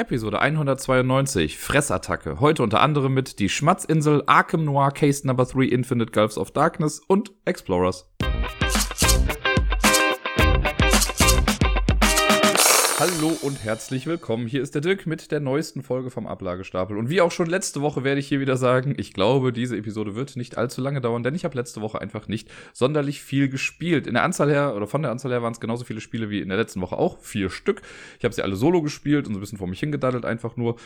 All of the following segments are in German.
Episode 192, Fressattacke. Heute unter anderem mit die Schmatzinsel, Arkham Noir, Case Number 3, Infinite Gulfs of Darkness und Explorers. Hallo und herzlich willkommen. Hier ist der Dirk mit der neuesten Folge vom Ablagestapel. Und wie auch schon letzte Woche werde ich hier wieder sagen, ich glaube, diese Episode wird nicht allzu lange dauern, denn ich habe letzte Woche einfach nicht sonderlich viel gespielt. In der Anzahl her, oder von der Anzahl her waren es genauso viele Spiele wie in der letzten Woche auch. Vier Stück. Ich habe sie alle solo gespielt und so ein bisschen vor mich hingedaddelt einfach nur.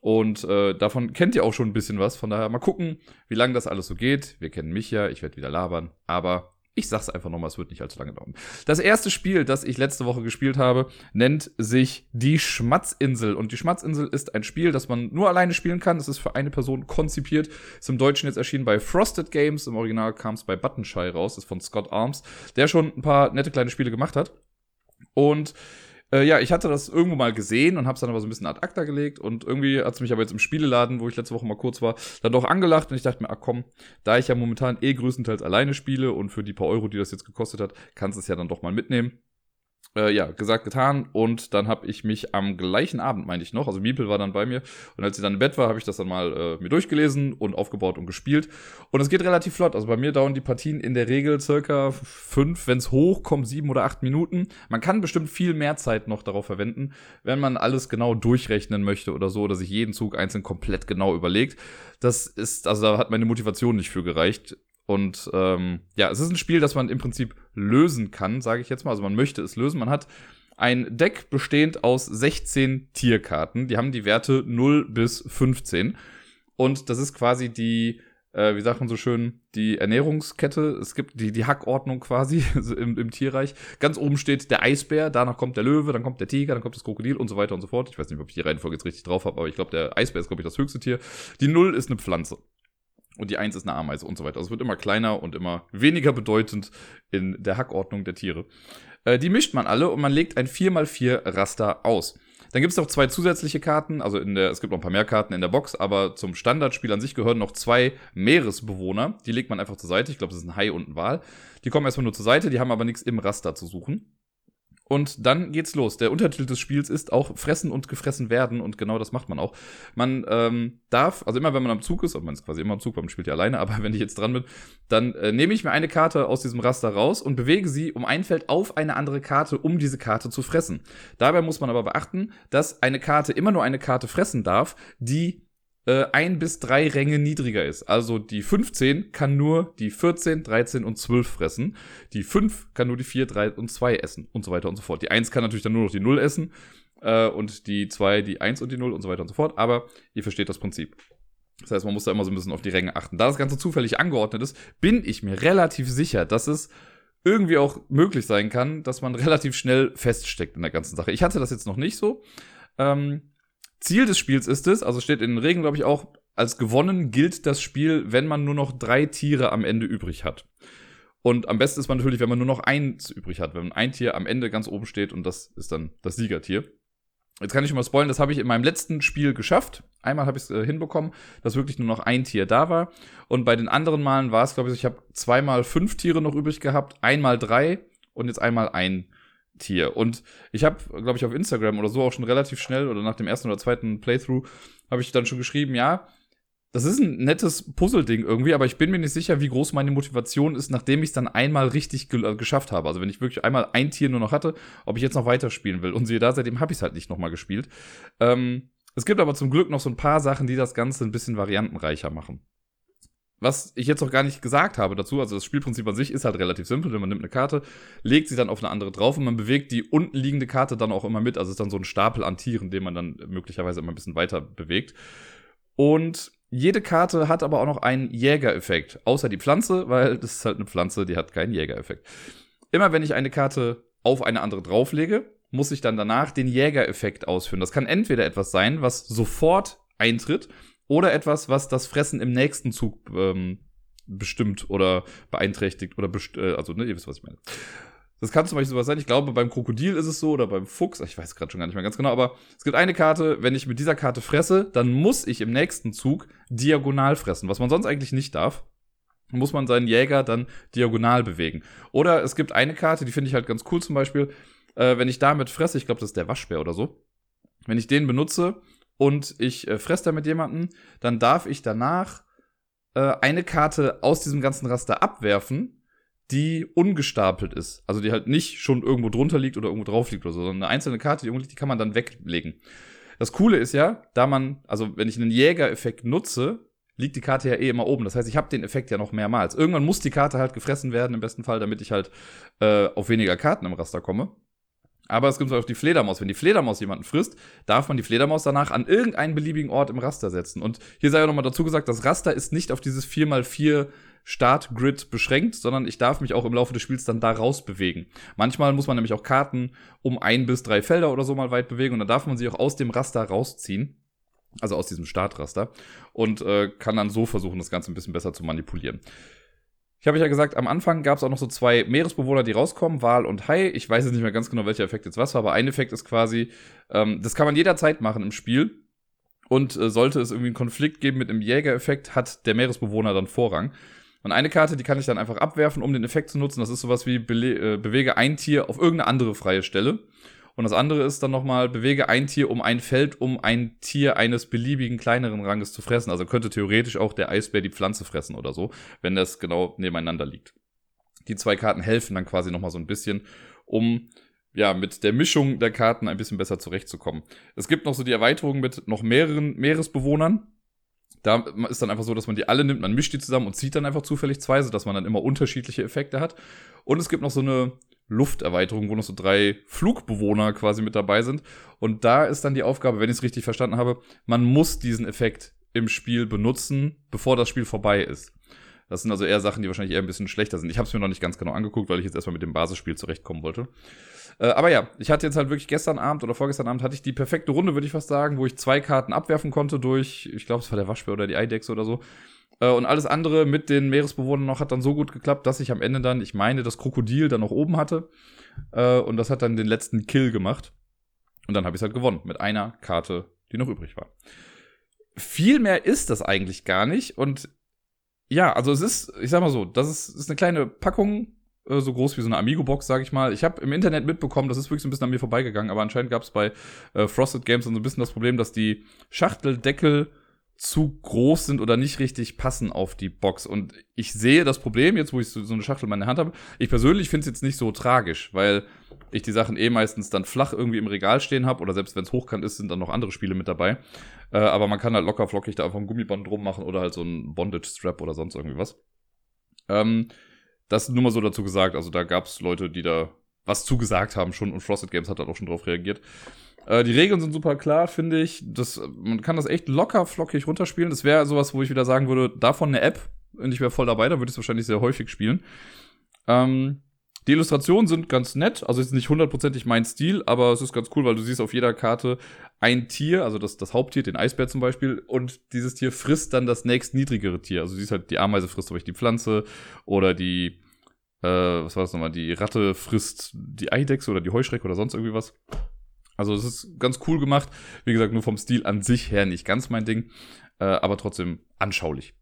Und äh, davon kennt ihr auch schon ein bisschen was. Von daher mal gucken, wie lange das alles so geht. Wir kennen mich ja, ich werde wieder labern. Aber ich sag's einfach nochmal, es wird nicht allzu lange dauern. Das erste Spiel, das ich letzte Woche gespielt habe, nennt sich Die Schmatzinsel. Und die Schmatzinsel ist ein Spiel, das man nur alleine spielen kann. Es ist für eine Person konzipiert. Ist im Deutschen jetzt erschienen bei Frosted Games. Im Original kam es bei Buttonshy raus. Ist von Scott Arms, der schon ein paar nette kleine Spiele gemacht hat. Und äh, ja, ich hatte das irgendwo mal gesehen und habe es dann aber so ein bisschen ad acta gelegt und irgendwie hat es mich aber jetzt im Spieleladen, wo ich letzte Woche mal kurz war, dann doch angelacht und ich dachte mir, ach komm, da ich ja momentan eh größtenteils alleine spiele und für die paar Euro, die das jetzt gekostet hat, kannst du es ja dann doch mal mitnehmen. Äh, ja, gesagt, getan. Und dann habe ich mich am gleichen Abend, meine ich noch, also Miepel war dann bei mir. Und als sie dann im Bett war, habe ich das dann mal äh, mir durchgelesen und aufgebaut und gespielt. Und es geht relativ flott. Also bei mir dauern die Partien in der Regel circa fünf, wenn es hochkommt, sieben oder acht Minuten. Man kann bestimmt viel mehr Zeit noch darauf verwenden, wenn man alles genau durchrechnen möchte oder so, oder sich jeden Zug einzeln komplett genau überlegt. Das ist, also da hat meine Motivation nicht für gereicht. Und ähm, ja, es ist ein Spiel, das man im Prinzip lösen kann, sage ich jetzt mal. Also man möchte es lösen. Man hat ein Deck bestehend aus 16 Tierkarten. Die haben die Werte 0 bis 15. Und das ist quasi die, äh, wie sagt man so schön, die Ernährungskette. Es gibt die, die Hackordnung quasi im, im Tierreich. Ganz oben steht der Eisbär, danach kommt der Löwe, dann kommt der Tiger, dann kommt das Krokodil und so weiter und so fort. Ich weiß nicht, ob ich die Reihenfolge jetzt richtig drauf habe, aber ich glaube, der Eisbär ist, glaube ich, das höchste Tier. Die 0 ist eine Pflanze. Und die Eins ist eine Ameise und so weiter. Also es wird immer kleiner und immer weniger bedeutend in der Hackordnung der Tiere. Äh, die mischt man alle und man legt ein 4x4 Raster aus. Dann gibt es noch zwei zusätzliche Karten, also in der, es gibt noch ein paar mehr Karten in der Box, aber zum Standardspiel an sich gehören noch zwei Meeresbewohner. Die legt man einfach zur Seite. Ich glaube, das ist ein Hai und ein Wal. Die kommen erstmal nur zur Seite, die haben aber nichts im Raster zu suchen. Und dann geht's los. Der Untertitel des Spiels ist auch Fressen und gefressen werden und genau das macht man auch. Man ähm, darf, also immer wenn man am Zug ist, und man ist quasi immer am Zug, weil man spielt ja alleine, aber wenn ich jetzt dran bin, dann äh, nehme ich mir eine Karte aus diesem Raster raus und bewege sie um ein Feld auf eine andere Karte, um diese Karte zu fressen. Dabei muss man aber beachten, dass eine Karte immer nur eine Karte fressen darf, die äh, ein bis drei Ränge niedriger ist. Also die 15 kann nur die 14, 13 und 12 fressen. Die 5 kann nur die 4, 3 und 2 essen und so weiter und so fort. Die 1 kann natürlich dann nur noch die 0 essen äh, und die 2 die 1 und die 0 und so weiter und so fort. Aber ihr versteht das Prinzip. Das heißt, man muss da immer so ein bisschen auf die Ränge achten. Da das Ganze zufällig angeordnet ist, bin ich mir relativ sicher, dass es irgendwie auch möglich sein kann, dass man relativ schnell feststeckt in der ganzen Sache. Ich hatte das jetzt noch nicht so. Ähm, Ziel des Spiels ist es, also steht in den Regeln, glaube ich, auch, als gewonnen gilt das Spiel, wenn man nur noch drei Tiere am Ende übrig hat. Und am besten ist man natürlich, wenn man nur noch eins übrig hat, wenn ein Tier am Ende ganz oben steht und das ist dann das Siegertier. Jetzt kann ich schon mal spoilern, das habe ich in meinem letzten Spiel geschafft. Einmal habe ich es äh, hinbekommen, dass wirklich nur noch ein Tier da war. Und bei den anderen Malen war es, glaube ich, ich habe zweimal fünf Tiere noch übrig gehabt, einmal drei und jetzt einmal ein Tier. Und ich habe, glaube ich, auf Instagram oder so auch schon relativ schnell oder nach dem ersten oder zweiten Playthrough habe ich dann schon geschrieben, ja, das ist ein nettes Puzzle-Ding irgendwie, aber ich bin mir nicht sicher, wie groß meine Motivation ist, nachdem ich es dann einmal richtig ge äh, geschafft habe. Also wenn ich wirklich einmal ein Tier nur noch hatte, ob ich jetzt noch weiterspielen will. Und siehe da, seitdem habe ich es halt nicht nochmal gespielt. Ähm, es gibt aber zum Glück noch so ein paar Sachen, die das Ganze ein bisschen variantenreicher machen. Was ich jetzt noch gar nicht gesagt habe dazu, also das Spielprinzip an sich ist halt relativ simpel, denn man nimmt eine Karte, legt sie dann auf eine andere drauf und man bewegt die unten liegende Karte dann auch immer mit. Also es ist dann so ein Stapel an Tieren, den man dann möglicherweise immer ein bisschen weiter bewegt. Und jede Karte hat aber auch noch einen Jägereffekt, außer die Pflanze, weil das ist halt eine Pflanze, die hat keinen Jägereffekt. Immer wenn ich eine Karte auf eine andere drauflege, muss ich dann danach den Jägereffekt ausführen. Das kann entweder etwas sein, was sofort eintritt, oder etwas, was das Fressen im nächsten Zug ähm, bestimmt oder beeinträchtigt oder best äh, also ne, ihr wisst, was ich meine. Das kann zum Beispiel sowas sein. Ich glaube, beim Krokodil ist es so oder beim Fuchs. Ich weiß gerade schon gar nicht mehr ganz genau, aber es gibt eine Karte, wenn ich mit dieser Karte fresse, dann muss ich im nächsten Zug diagonal fressen, was man sonst eigentlich nicht darf. Muss man seinen Jäger dann diagonal bewegen. Oder es gibt eine Karte, die finde ich halt ganz cool zum Beispiel. Äh, wenn ich damit fresse, ich glaube, das ist der Waschbär oder so Wenn ich den benutze und ich äh, fresse da mit jemandem, dann darf ich danach äh, eine Karte aus diesem ganzen Raster abwerfen, die ungestapelt ist. Also die halt nicht schon irgendwo drunter liegt oder irgendwo drauf liegt oder so, sondern eine einzelne Karte, die irgendwo liegt, die kann man dann weglegen. Das Coole ist ja, da man, also wenn ich einen Jäger-Effekt nutze, liegt die Karte ja eh immer oben. Das heißt, ich habe den Effekt ja noch mehrmals. Irgendwann muss die Karte halt gefressen werden, im besten Fall, damit ich halt äh, auf weniger Karten im Raster komme. Aber es gibt auch die Fledermaus. Wenn die Fledermaus jemanden frisst, darf man die Fledermaus danach an irgendeinen beliebigen Ort im Raster setzen. Und hier sei ja nochmal dazu gesagt, das Raster ist nicht auf dieses 4x4 Startgrid beschränkt, sondern ich darf mich auch im Laufe des Spiels dann da raus bewegen. Manchmal muss man nämlich auch Karten um ein bis drei Felder oder so mal weit bewegen und dann darf man sie auch aus dem Raster rausziehen. Also aus diesem Startraster. Und äh, kann dann so versuchen, das Ganze ein bisschen besser zu manipulieren. Ich habe ja gesagt, am Anfang gab es auch noch so zwei Meeresbewohner, die rauskommen, Wal und Hai. Ich weiß jetzt nicht mehr ganz genau, welcher Effekt jetzt was war, aber ein Effekt ist quasi, ähm, das kann man jederzeit machen im Spiel. Und äh, sollte es irgendwie einen Konflikt geben mit einem Jägereffekt, hat der Meeresbewohner dann Vorrang. Und eine Karte, die kann ich dann einfach abwerfen, um den Effekt zu nutzen. Das ist sowas wie äh, bewege ein Tier auf irgendeine andere freie Stelle. Und das andere ist dann nochmal, bewege ein Tier um ein Feld, um ein Tier eines beliebigen kleineren Ranges zu fressen. Also könnte theoretisch auch der Eisbär die Pflanze fressen oder so, wenn das genau nebeneinander liegt. Die zwei Karten helfen dann quasi nochmal so ein bisschen, um ja, mit der Mischung der Karten ein bisschen besser zurechtzukommen. Es gibt noch so die Erweiterung mit noch mehreren Meeresbewohnern. Da ist dann einfach so, dass man die alle nimmt, man mischt die zusammen und zieht dann einfach zufällig zwei, sodass man dann immer unterschiedliche Effekte hat. Und es gibt noch so eine Lufterweiterung, wo noch so drei Flugbewohner quasi mit dabei sind. Und da ist dann die Aufgabe, wenn ich es richtig verstanden habe, man muss diesen Effekt im Spiel benutzen, bevor das Spiel vorbei ist. Das sind also eher Sachen, die wahrscheinlich eher ein bisschen schlechter sind. Ich habe es mir noch nicht ganz genau angeguckt, weil ich jetzt erstmal mit dem Basisspiel zurechtkommen wollte. Äh, aber ja, ich hatte jetzt halt wirklich gestern Abend oder vorgestern Abend hatte ich die perfekte Runde, würde ich fast sagen, wo ich zwei Karten abwerfen konnte durch, ich glaube, es war der Waschbär oder die Eidex oder so. Äh, und alles andere mit den Meeresbewohnern noch hat dann so gut geklappt, dass ich am Ende dann, ich meine, das Krokodil dann noch oben hatte. Äh, und das hat dann den letzten Kill gemacht. Und dann habe ich es halt gewonnen mit einer Karte, die noch übrig war. Viel mehr ist das eigentlich gar nicht. Und ja, also es ist, ich sag mal so, das ist, ist eine kleine Packung, äh, so groß wie so eine Amigo-Box, sag ich mal. Ich habe im Internet mitbekommen, das ist wirklich so ein bisschen an mir vorbeigegangen, aber anscheinend gab es bei Frosted Games so ein bisschen das Problem, dass die Schachteldeckel zu groß sind oder nicht richtig passen auf die Box. Und ich sehe das Problem, jetzt wo ich so, so eine Schachtel in meiner Hand habe. Ich persönlich finde es jetzt nicht so tragisch, weil ich die Sachen eh meistens dann flach irgendwie im Regal stehen habe oder selbst wenn es hochkant ist, sind dann noch andere Spiele mit dabei. Äh, aber man kann halt locker flockig da einfach ein Gummiband drum machen oder halt so ein Bondage-Strap oder sonst irgendwie was. Ähm, das nur mal so dazu gesagt. Also da gab es Leute, die da was zugesagt haben schon und Frosted Games hat halt auch schon drauf reagiert. Äh, die Regeln sind super klar, finde ich. Das, man kann das echt locker flockig runterspielen. Das wäre sowas, wo ich wieder sagen würde, davon eine App und ich wäre voll dabei, da würde ich es wahrscheinlich sehr häufig spielen. Ähm, die Illustrationen sind ganz nett, also ist nicht hundertprozentig mein Stil, aber es ist ganz cool, weil du siehst auf jeder Karte ein Tier, also das, das Haupttier, den Eisbär zum Beispiel, und dieses Tier frisst dann das nächst niedrigere Tier. Also du siehst halt, die Ameise frisst Beispiel die Pflanze oder die, äh, was war das nochmal, die Ratte frisst die Eidechse oder die Heuschrecke oder sonst irgendwie was. Also es ist ganz cool gemacht. Wie gesagt, nur vom Stil an sich her nicht ganz mein Ding, äh, aber trotzdem anschaulich.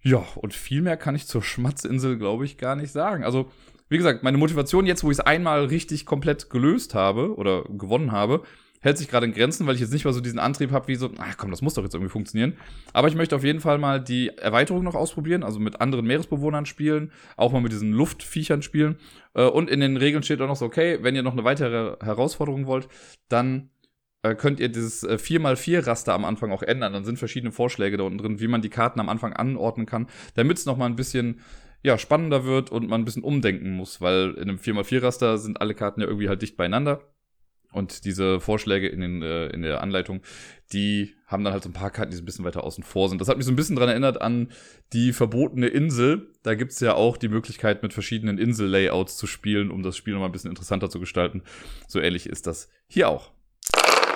Ja, und viel mehr kann ich zur Schmatzinsel, glaube ich, gar nicht sagen. Also, wie gesagt, meine Motivation jetzt, wo ich es einmal richtig komplett gelöst habe oder gewonnen habe, hält sich gerade in Grenzen, weil ich jetzt nicht mal so diesen Antrieb habe, wie so, ach komm, das muss doch jetzt irgendwie funktionieren. Aber ich möchte auf jeden Fall mal die Erweiterung noch ausprobieren, also mit anderen Meeresbewohnern spielen, auch mal mit diesen Luftviechern spielen. Äh, und in den Regeln steht auch noch so, okay, wenn ihr noch eine weitere Herausforderung wollt, dann äh, könnt ihr dieses 4x4-Raster äh, am Anfang auch ändern. Dann sind verschiedene Vorschläge da unten drin, wie man die Karten am Anfang anordnen kann, damit es nochmal ein bisschen ja, spannender wird und man ein bisschen umdenken muss, weil in einem 4x4-Raster sind alle Karten ja irgendwie halt dicht beieinander. Und diese Vorschläge in, den, äh, in der Anleitung, die haben dann halt so ein paar Karten, die so ein bisschen weiter außen vor sind. Das hat mich so ein bisschen dran erinnert an die verbotene Insel. Da gibt's ja auch die Möglichkeit, mit verschiedenen Insel-Layouts zu spielen, um das Spiel nochmal ein bisschen interessanter zu gestalten. So ähnlich ist das hier auch.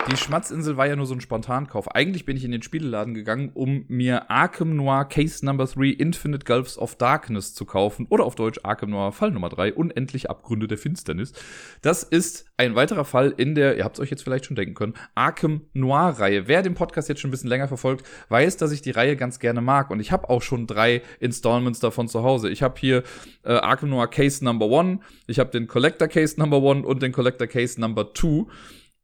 Die Schmatzinsel war ja nur so ein Spontankauf. Eigentlich bin ich in den Spieleladen gegangen, um mir Arkham Noir Case Number 3 Infinite Gulfs of Darkness zu kaufen. Oder auf Deutsch Arkham Noir Fall Nummer 3, Unendlich Abgründe der Finsternis. Das ist ein weiterer Fall in der, ihr habt es euch jetzt vielleicht schon denken können, Arkham Noir-Reihe. Wer den Podcast jetzt schon ein bisschen länger verfolgt, weiß, dass ich die Reihe ganz gerne mag. Und ich habe auch schon drei Installments davon zu Hause. Ich habe hier äh, Arkham Noir Case Number 1, ich habe den Collector Case Number 1 und den Collector Case Number 2.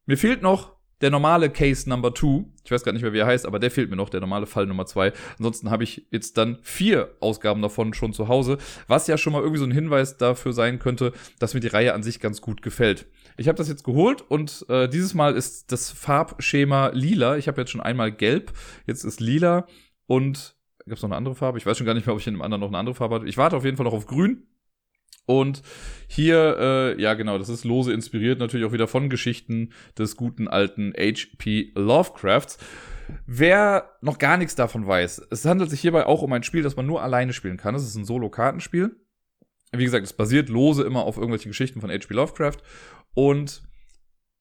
Mir fehlt noch der normale Case Number Two. Ich weiß gar nicht mehr, wie er heißt, aber der fehlt mir noch, der normale Fall Nummer zwei. Ansonsten habe ich jetzt dann vier Ausgaben davon schon zu Hause, was ja schon mal irgendwie so ein Hinweis dafür sein könnte, dass mir die Reihe an sich ganz gut gefällt. Ich habe das jetzt geholt und äh, dieses Mal ist das Farbschema lila. Ich habe jetzt schon einmal gelb, jetzt ist lila und gab es noch eine andere Farbe? Ich weiß schon gar nicht mehr, ob ich in einem anderen noch eine andere Farbe hatte. Ich warte auf jeden Fall noch auf grün. Und hier, äh, ja genau, das ist lose inspiriert natürlich auch wieder von Geschichten des guten alten H.P. Lovecrafts. Wer noch gar nichts davon weiß, es handelt sich hierbei auch um ein Spiel, das man nur alleine spielen kann. Es ist ein Solo-Kartenspiel. Wie gesagt, es basiert lose immer auf irgendwelchen Geschichten von H.P. Lovecraft. Und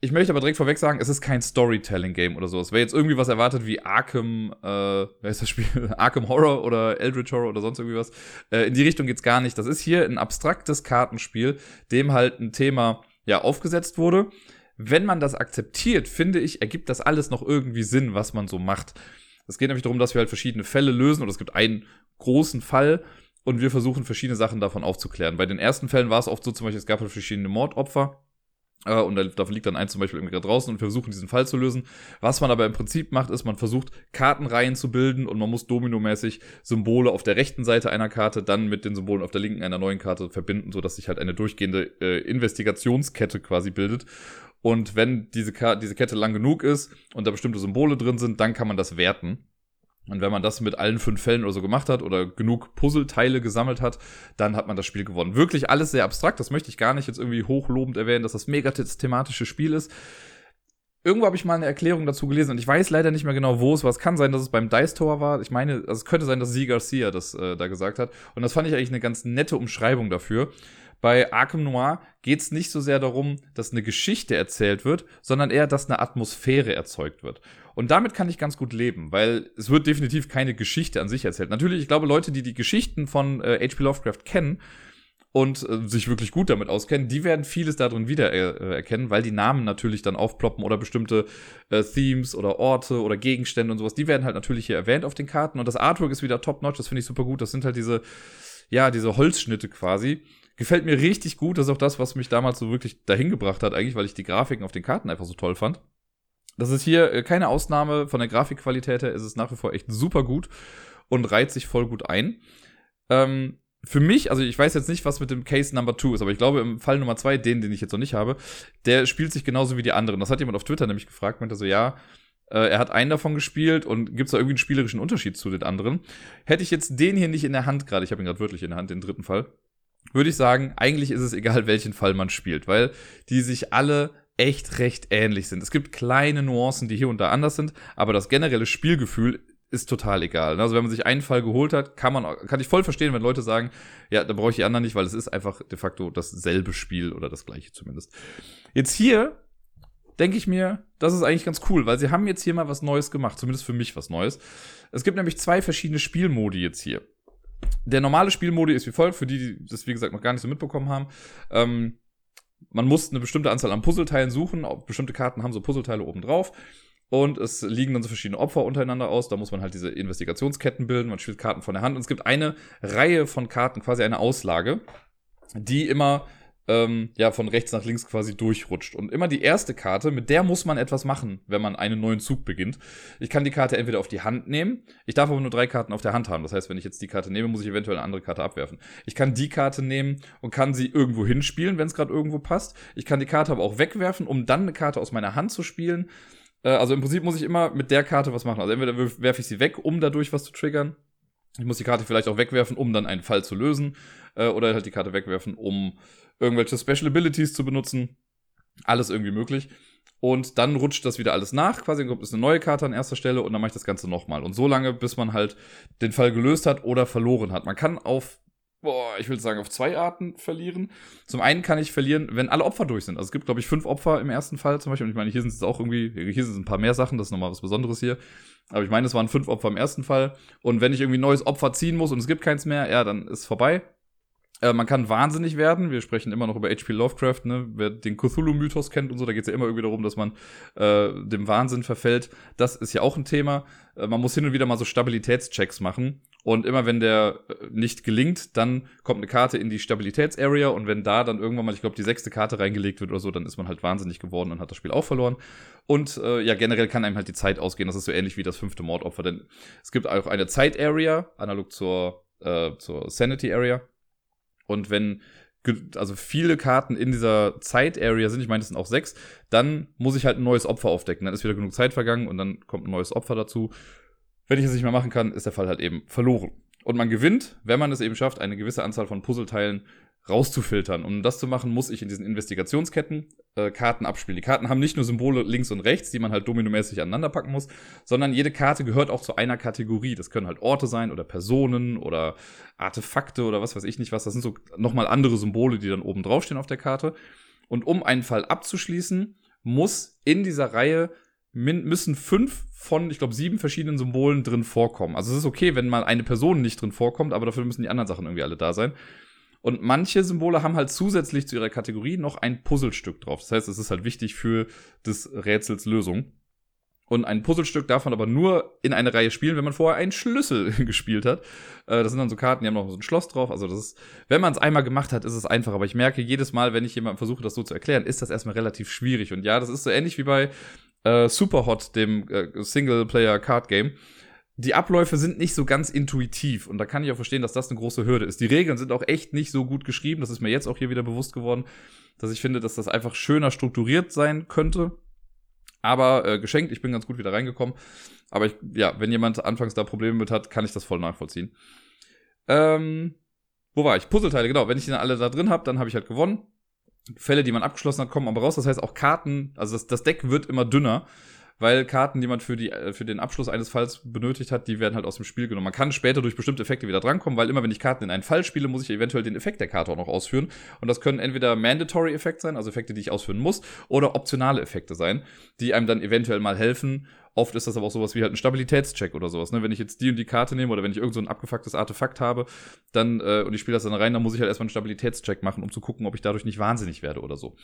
ich möchte aber direkt vorweg sagen, es ist kein Storytelling-Game oder sowas. Wer jetzt irgendwie was erwartet wie Arkham, äh, wer ist das Spiel? Arkham Horror oder Eldritch Horror oder sonst irgendwie was, äh, in die Richtung geht's gar nicht. Das ist hier ein abstraktes Kartenspiel, dem halt ein Thema ja aufgesetzt wurde. Wenn man das akzeptiert, finde ich, ergibt das alles noch irgendwie Sinn, was man so macht. Es geht nämlich darum, dass wir halt verschiedene Fälle lösen oder es gibt einen großen Fall und wir versuchen verschiedene Sachen davon aufzuklären. Bei den ersten Fällen war es oft so zum Beispiel, es gab halt verschiedene Mordopfer und da, liegt dann eins zum Beispiel irgendwie draußen und wir versuchen diesen Fall zu lösen. Was man aber im Prinzip macht, ist, man versucht Kartenreihen zu bilden und man muss dominomäßig Symbole auf der rechten Seite einer Karte dann mit den Symbolen auf der linken einer neuen Karte verbinden, sodass sich halt eine durchgehende äh, Investigationskette quasi bildet. Und wenn diese, diese Kette lang genug ist und da bestimmte Symbole drin sind, dann kann man das werten. Und wenn man das mit allen fünf Fällen oder so gemacht hat oder genug Puzzleteile gesammelt hat, dann hat man das Spiel gewonnen. Wirklich alles sehr abstrakt. Das möchte ich gar nicht jetzt irgendwie hochlobend erwähnen, dass das mega thematische Spiel ist. Irgendwo habe ich mal eine Erklärung dazu gelesen und ich weiß leider nicht mehr genau, wo es war. Es kann sein, dass es beim Dice Tower war. Ich meine, also es könnte sein, dass Sie Garcia das äh, da gesagt hat. Und das fand ich eigentlich eine ganz nette Umschreibung dafür. Bei Arkham Noir geht es nicht so sehr darum, dass eine Geschichte erzählt wird, sondern eher, dass eine Atmosphäre erzeugt wird. Und damit kann ich ganz gut leben, weil es wird definitiv keine Geschichte an sich erzählt. Natürlich, ich glaube, Leute, die die Geschichten von äh, H.P. Lovecraft kennen und äh, sich wirklich gut damit auskennen, die werden vieles darin wieder äh, erkennen, weil die Namen natürlich dann aufploppen oder bestimmte äh, Themes oder Orte oder Gegenstände und sowas, die werden halt natürlich hier erwähnt auf den Karten. Und das Artwork ist wieder top-notch, das finde ich super gut. Das sind halt diese, ja, diese Holzschnitte quasi Gefällt mir richtig gut. Das ist auch das, was mich damals so wirklich dahin gebracht hat, eigentlich, weil ich die Grafiken auf den Karten einfach so toll fand. Das ist hier äh, keine Ausnahme von der Grafikqualität her, ist es nach wie vor echt super gut und reiht sich voll gut ein. Ähm, für mich, also ich weiß jetzt nicht, was mit dem Case Number 2 ist, aber ich glaube im Fall Nummer 2, den, den ich jetzt noch nicht habe, der spielt sich genauso wie die anderen. Das hat jemand auf Twitter nämlich gefragt, meinte so, ja, äh, er hat einen davon gespielt und gibt es da irgendwie einen spielerischen Unterschied zu den anderen? Hätte ich jetzt den hier nicht in der Hand gerade, ich habe ihn gerade wirklich in der Hand, den dritten Fall, würde ich sagen, eigentlich ist es egal, welchen Fall man spielt, weil die sich alle echt recht ähnlich sind. Es gibt kleine Nuancen, die hier und da anders sind, aber das generelle Spielgefühl ist total egal. Also wenn man sich einen Fall geholt hat, kann man, kann ich voll verstehen, wenn Leute sagen, ja, da brauche ich die anderen nicht, weil es ist einfach de facto dasselbe Spiel oder das gleiche zumindest. Jetzt hier denke ich mir, das ist eigentlich ganz cool, weil sie haben jetzt hier mal was Neues gemacht, zumindest für mich was Neues. Es gibt nämlich zwei verschiedene Spielmodi jetzt hier. Der normale Spielmodi ist wie folgt, für die, die das wie gesagt noch gar nicht so mitbekommen haben. Ähm, man muss eine bestimmte Anzahl an Puzzleteilen suchen. Bestimmte Karten haben so Puzzleteile oben drauf. Und es liegen dann so verschiedene Opfer untereinander aus. Da muss man halt diese Investigationsketten bilden. Man spielt Karten von der Hand. Und es gibt eine Reihe von Karten, quasi eine Auslage, die immer ähm, ja, von rechts nach links quasi durchrutscht. Und immer die erste Karte, mit der muss man etwas machen, wenn man einen neuen Zug beginnt. Ich kann die Karte entweder auf die Hand nehmen, ich darf aber nur drei Karten auf der Hand haben. Das heißt, wenn ich jetzt die Karte nehme, muss ich eventuell eine andere Karte abwerfen. Ich kann die Karte nehmen und kann sie irgendwo hinspielen, wenn es gerade irgendwo passt. Ich kann die Karte aber auch wegwerfen, um dann eine Karte aus meiner Hand zu spielen. Äh, also im Prinzip muss ich immer mit der Karte was machen. Also entweder werfe ich sie weg, um dadurch was zu triggern. Ich muss die Karte vielleicht auch wegwerfen, um dann einen Fall zu lösen. Äh, oder halt die Karte wegwerfen, um irgendwelche Special Abilities zu benutzen. Alles irgendwie möglich. Und dann rutscht das wieder alles nach. Quasi kommt es eine neue Karte an erster Stelle und dann mache ich das Ganze nochmal. Und so lange, bis man halt den Fall gelöst hat oder verloren hat. Man kann auf, boah, ich will sagen, auf zwei Arten verlieren. Zum einen kann ich verlieren, wenn alle Opfer durch sind. Also es gibt, glaube ich, fünf Opfer im ersten Fall zum Beispiel. Und ich meine, hier sind es auch irgendwie, hier sind es ein paar mehr Sachen, das ist nochmal was Besonderes hier. Aber ich meine, es waren fünf Opfer im ersten Fall. Und wenn ich irgendwie ein neues Opfer ziehen muss und es gibt keins mehr, ja, dann ist vorbei. Äh, man kann wahnsinnig werden. Wir sprechen immer noch über H.P. Lovecraft, ne? Wer den Cthulhu-Mythos kennt und so, da geht es ja immer irgendwie darum, dass man äh, dem Wahnsinn verfällt. Das ist ja auch ein Thema. Äh, man muss hin und wieder mal so Stabilitätschecks machen. Und immer wenn der äh, nicht gelingt, dann kommt eine Karte in die Stabilitätsarea und wenn da dann irgendwann mal, ich glaube, die sechste Karte reingelegt wird oder so, dann ist man halt wahnsinnig geworden und hat das Spiel auch verloren. Und äh, ja, generell kann einem halt die Zeit ausgehen. Das ist so ähnlich wie das fünfte Mordopfer, denn es gibt auch eine Zeit-Area, analog zur, äh, zur Sanity-Area. Und wenn also viele Karten in dieser Zeit-Area sind, ich meine, das sind auch sechs, dann muss ich halt ein neues Opfer aufdecken. Dann ist wieder genug Zeit vergangen und dann kommt ein neues Opfer dazu. Wenn ich es nicht mehr machen kann, ist der Fall halt eben verloren. Und man gewinnt, wenn man es eben schafft, eine gewisse Anzahl von Puzzleteilen rauszufiltern. Um das zu machen, muss ich in diesen Investigationsketten äh, Karten abspielen. Die Karten haben nicht nur Symbole links und rechts, die man halt dominomäßig aneinander packen muss, sondern jede Karte gehört auch zu einer Kategorie. Das können halt Orte sein oder Personen oder Artefakte oder was weiß ich nicht was. Das sind so nochmal andere Symbole, die dann oben draufstehen auf der Karte. Und um einen Fall abzuschließen, muss in dieser Reihe müssen fünf von, ich glaube, sieben verschiedenen Symbolen drin vorkommen. Also es ist okay, wenn mal eine Person nicht drin vorkommt, aber dafür müssen die anderen Sachen irgendwie alle da sein. Und manche Symbole haben halt zusätzlich zu ihrer Kategorie noch ein Puzzlestück drauf. Das heißt, es ist halt wichtig für des Rätsels Lösung. Und ein Puzzlestück darf man aber nur in eine Reihe spielen, wenn man vorher einen Schlüssel gespielt hat. Äh, das sind dann so Karten, die haben noch so ein Schloss drauf. Also das ist, wenn man es einmal gemacht hat, ist es einfach. Aber ich merke jedes Mal, wenn ich jemandem versuche, das so zu erklären, ist das erstmal relativ schwierig. Und ja, das ist so ähnlich wie bei äh, Superhot, dem äh, Single-Player-Card-Game die Abläufe sind nicht so ganz intuitiv und da kann ich auch verstehen, dass das eine große Hürde ist. Die Regeln sind auch echt nicht so gut geschrieben, das ist mir jetzt auch hier wieder bewusst geworden, dass ich finde, dass das einfach schöner strukturiert sein könnte. Aber äh, geschenkt, ich bin ganz gut wieder reingekommen. Aber ich, ja, wenn jemand anfangs da Probleme mit hat, kann ich das voll nachvollziehen. Ähm, wo war ich? Puzzleteile, genau. Wenn ich die dann alle da drin habe, dann habe ich halt gewonnen. Fälle, die man abgeschlossen hat, kommen aber raus. Das heißt auch Karten, also das, das Deck wird immer dünner weil Karten, die man für, die, äh, für den Abschluss eines Falls benötigt hat, die werden halt aus dem Spiel genommen. Man kann später durch bestimmte Effekte wieder drankommen, weil immer wenn ich Karten in einen Fall spiele, muss ich eventuell den Effekt der Karte auch noch ausführen. Und das können entweder Mandatory Effekte sein, also Effekte, die ich ausführen muss, oder optionale Effekte sein, die einem dann eventuell mal helfen. Oft ist das aber auch sowas wie halt ein Stabilitätscheck oder sowas. Ne? Wenn ich jetzt die und die Karte nehme oder wenn ich irgend so ein abgefucktes Artefakt habe, dann äh, und ich spiele das dann rein, dann muss ich halt erstmal einen Stabilitätscheck machen, um zu gucken, ob ich dadurch nicht wahnsinnig werde oder so.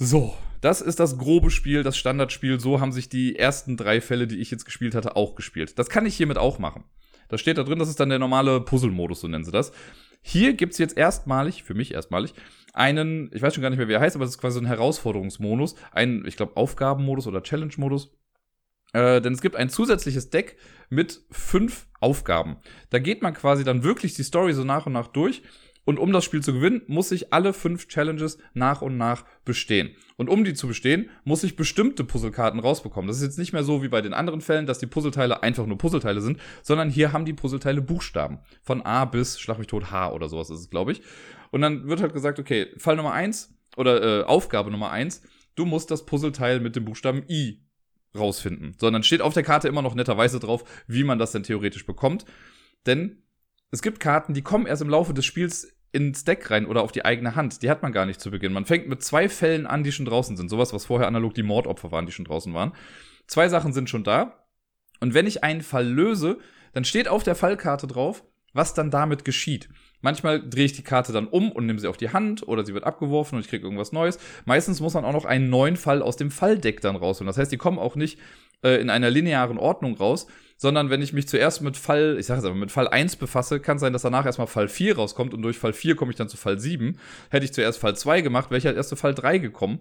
So, das ist das grobe Spiel, das Standardspiel. So haben sich die ersten drei Fälle, die ich jetzt gespielt hatte, auch gespielt. Das kann ich hiermit auch machen. Das steht da drin, das ist dann der normale Puzzle-Modus, so nennen sie das. Hier gibt's jetzt erstmalig, für mich erstmalig, einen, ich weiß schon gar nicht mehr, wie er heißt, aber das ist quasi so ein Herausforderungsmodus, ein, ich glaube, Aufgabenmodus oder Challenge-Modus. Äh, denn es gibt ein zusätzliches Deck mit fünf Aufgaben. Da geht man quasi dann wirklich die Story so nach und nach durch und um das Spiel zu gewinnen, muss ich alle fünf Challenges nach und nach bestehen. Und um die zu bestehen, muss ich bestimmte Puzzlekarten rausbekommen. Das ist jetzt nicht mehr so wie bei den anderen Fällen, dass die Puzzleteile einfach nur Puzzleteile sind, sondern hier haben die Puzzleteile Buchstaben. Von A bis Schlag mich tot H oder sowas ist es, glaube ich. Und dann wird halt gesagt, okay, Fall Nummer eins oder äh, Aufgabe Nummer eins, du musst das Puzzleteil mit dem Buchstaben I rausfinden. Sondern steht auf der Karte immer noch netterweise drauf, wie man das denn theoretisch bekommt. Denn es gibt Karten, die kommen erst im Laufe des Spiels ins Deck rein oder auf die eigene Hand. Die hat man gar nicht zu Beginn. Man fängt mit zwei Fällen an, die schon draußen sind. Sowas, was vorher analog die Mordopfer waren, die schon draußen waren. Zwei Sachen sind schon da. Und wenn ich einen Fall löse, dann steht auf der Fallkarte drauf, was dann damit geschieht. Manchmal drehe ich die Karte dann um und nehme sie auf die Hand oder sie wird abgeworfen und ich kriege irgendwas Neues. Meistens muss man auch noch einen neuen Fall aus dem Falldeck dann rausholen. Das heißt, die kommen auch nicht äh, in einer linearen Ordnung raus, sondern wenn ich mich zuerst mit Fall, ich sage es aber, mit Fall 1 befasse, kann sein, dass danach erstmal Fall 4 rauskommt und durch Fall 4 komme ich dann zu Fall 7. Hätte ich zuerst Fall 2 gemacht, wäre ich halt erst zu Fall 3 gekommen.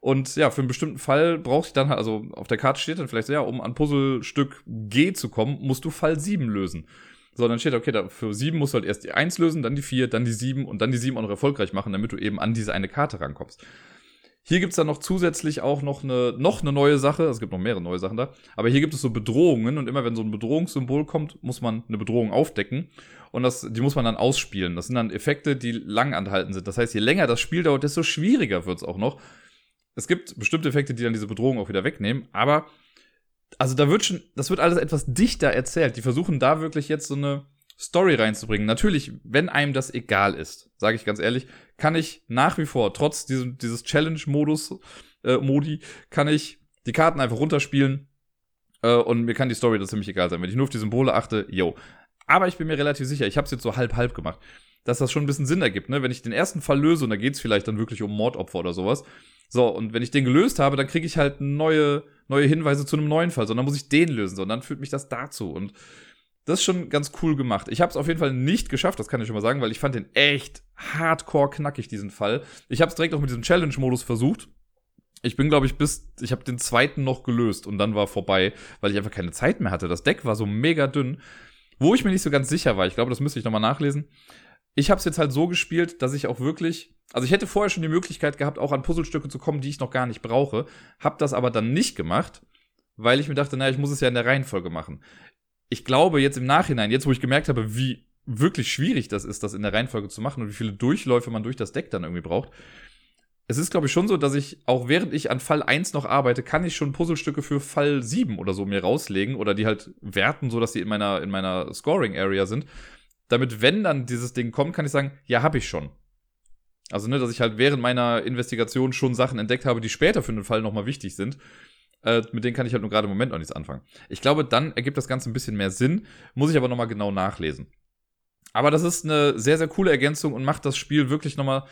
Und ja, für einen bestimmten Fall brauche ich dann halt, also auf der Karte steht dann vielleicht ja, um an Puzzlestück G zu kommen, musst du Fall 7 lösen. So, dann steht, okay, da für 7 musst du halt erst die 1 lösen, dann die 4, dann die 7 und dann die 7 auch noch erfolgreich machen, damit du eben an diese eine Karte rankommst. Hier gibt's dann noch zusätzlich auch noch eine, noch eine neue Sache. Es gibt noch mehrere neue Sachen da. Aber hier gibt es so Bedrohungen und immer wenn so ein Bedrohungssymbol kommt, muss man eine Bedrohung aufdecken. Und das, die muss man dann ausspielen. Das sind dann Effekte, die lang anhalten sind. Das heißt, je länger das Spiel dauert, desto schwieriger wird's auch noch. Es gibt bestimmte Effekte, die dann diese Bedrohung auch wieder wegnehmen. Aber, also da wird schon, das wird alles etwas dichter erzählt. Die versuchen da wirklich jetzt so eine, Story reinzubringen. Natürlich, wenn einem das egal ist, sage ich ganz ehrlich, kann ich nach wie vor, trotz diesem, dieses Challenge-Modus, äh, Modi, kann ich die Karten einfach runterspielen äh, und mir kann die Story da ziemlich egal sein. Wenn ich nur auf die Symbole achte, yo. Aber ich bin mir relativ sicher, ich habe es jetzt so halb-halb gemacht, dass das schon ein bisschen Sinn ergibt. Ne? Wenn ich den ersten Fall löse, und da geht's vielleicht dann wirklich um Mordopfer oder sowas, so, und wenn ich den gelöst habe, dann kriege ich halt neue, neue Hinweise zu einem neuen Fall, sondern muss ich den lösen, sondern führt mich das dazu. Und das ist schon ganz cool gemacht. Ich habe es auf jeden Fall nicht geschafft, das kann ich schon mal sagen, weil ich fand den echt hardcore knackig, diesen Fall. Ich habe es direkt auch mit diesem Challenge-Modus versucht. Ich bin, glaube ich, bis, ich habe den zweiten noch gelöst und dann war vorbei, weil ich einfach keine Zeit mehr hatte. Das Deck war so mega dünn, wo ich mir nicht so ganz sicher war. Ich glaube, das müsste ich nochmal nachlesen. Ich habe es jetzt halt so gespielt, dass ich auch wirklich, also ich hätte vorher schon die Möglichkeit gehabt, auch an Puzzlestücke zu kommen, die ich noch gar nicht brauche, habe das aber dann nicht gemacht, weil ich mir dachte, naja, ich muss es ja in der Reihenfolge machen ich glaube jetzt im Nachhinein, jetzt wo ich gemerkt habe, wie wirklich schwierig das ist, das in der Reihenfolge zu machen und wie viele Durchläufe man durch das Deck dann irgendwie braucht. Es ist, glaube ich, schon so, dass ich, auch während ich an Fall 1 noch arbeite, kann ich schon Puzzlestücke für Fall 7 oder so mir rauslegen oder die halt werten, so dass die in meiner, in meiner Scoring-Area sind. Damit, wenn dann dieses Ding kommt, kann ich sagen, ja, habe ich schon. Also, ne, dass ich halt während meiner Investigation schon Sachen entdeckt habe, die später für den Fall nochmal wichtig sind. Äh, mit denen kann ich halt nur gerade im Moment noch nichts anfangen. Ich glaube, dann ergibt das Ganze ein bisschen mehr Sinn, muss ich aber nochmal genau nachlesen. Aber das ist eine sehr, sehr coole Ergänzung und macht das Spiel wirklich nochmal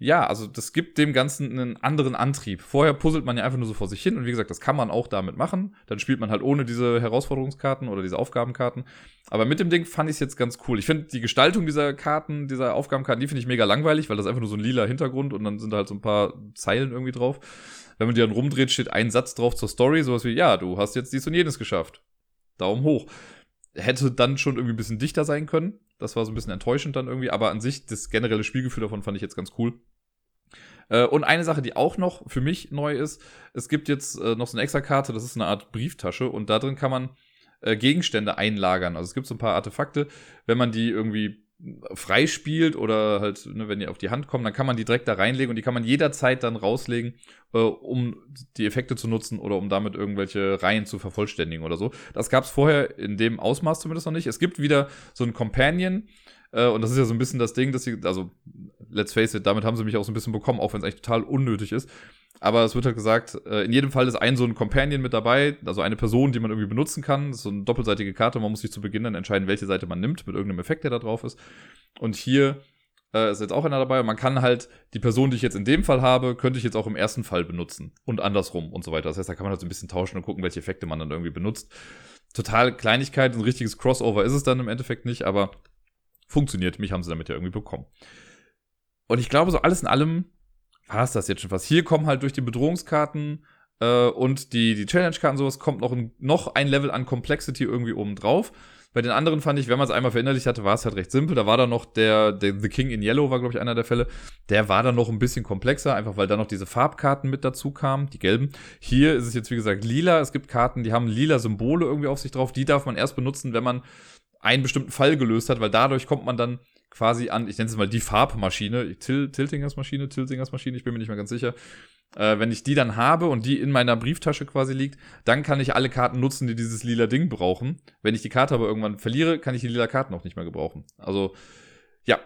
ja, also das gibt dem Ganzen einen anderen Antrieb. Vorher puzzelt man ja einfach nur so vor sich hin und wie gesagt, das kann man auch damit machen. Dann spielt man halt ohne diese Herausforderungskarten oder diese Aufgabenkarten. Aber mit dem Ding fand ich es jetzt ganz cool. Ich finde die Gestaltung dieser Karten, dieser Aufgabenkarten, die finde ich mega langweilig, weil das einfach nur so ein lila Hintergrund und dann sind da halt so ein paar Zeilen irgendwie drauf. Wenn man die dann rumdreht, steht ein Satz drauf zur Story, sowas wie, ja, du hast jetzt dies und jenes geschafft. Daumen hoch. Hätte dann schon irgendwie ein bisschen dichter sein können. Das war so ein bisschen enttäuschend dann irgendwie, aber an sich, das generelle Spielgefühl davon fand ich jetzt ganz cool. Äh, und eine Sache, die auch noch für mich neu ist, es gibt jetzt äh, noch so eine extra Karte, das ist eine Art Brieftasche und da drin kann man äh, Gegenstände einlagern. Also es gibt so ein paar Artefakte, wenn man die irgendwie freispielt oder halt, ne, wenn die auf die Hand kommen, dann kann man die direkt da reinlegen und die kann man jederzeit dann rauslegen, äh, um die Effekte zu nutzen oder um damit irgendwelche Reihen zu vervollständigen oder so. Das gab es vorher in dem Ausmaß zumindest noch nicht. Es gibt wieder so ein Companion äh, und das ist ja so ein bisschen das Ding, dass sie, also let's face it, damit haben sie mich auch so ein bisschen bekommen, auch wenn es eigentlich total unnötig ist. Aber es wird halt gesagt, äh, in jedem Fall ist ein so ein Companion mit dabei, also eine Person, die man irgendwie benutzen kann. Das ist so eine doppelseitige Karte. Man muss sich zu Beginn dann entscheiden, welche Seite man nimmt, mit irgendeinem Effekt, der da drauf ist. Und hier äh, ist jetzt auch einer dabei. Und man kann halt die Person, die ich jetzt in dem Fall habe, könnte ich jetzt auch im ersten Fall benutzen. Und andersrum und so weiter. Das heißt, da kann man halt so ein bisschen tauschen und gucken, welche Effekte man dann irgendwie benutzt. Total Kleinigkeit, ein richtiges Crossover ist es dann im Endeffekt nicht, aber funktioniert. Mich haben sie damit ja irgendwie bekommen. Und ich glaube, so alles in allem war es das jetzt schon fast. Hier kommen halt durch die Bedrohungskarten äh, und die, die Challenge-Karten sowas, kommt noch ein, noch ein Level an Complexity irgendwie oben drauf. Bei den anderen fand ich, wenn man es einmal verinnerlicht hatte, war es halt recht simpel. Da war dann noch der, der The King in Yellow, war, glaube ich, einer der Fälle. Der war dann noch ein bisschen komplexer, einfach weil da noch diese Farbkarten mit dazu kamen, die gelben. Hier ist es jetzt, wie gesagt, lila. Es gibt Karten, die haben lila Symbole irgendwie auf sich drauf. Die darf man erst benutzen, wenn man einen bestimmten Fall gelöst hat, weil dadurch kommt man dann quasi an, ich nenne es mal die Farbmaschine, Til Tiltingers Maschine, Tiltingers Maschine, ich bin mir nicht mehr ganz sicher. Äh, wenn ich die dann habe und die in meiner Brieftasche quasi liegt, dann kann ich alle Karten nutzen, die dieses lila Ding brauchen. Wenn ich die Karte aber irgendwann verliere, kann ich die lila Karten auch nicht mehr gebrauchen. Also, ja.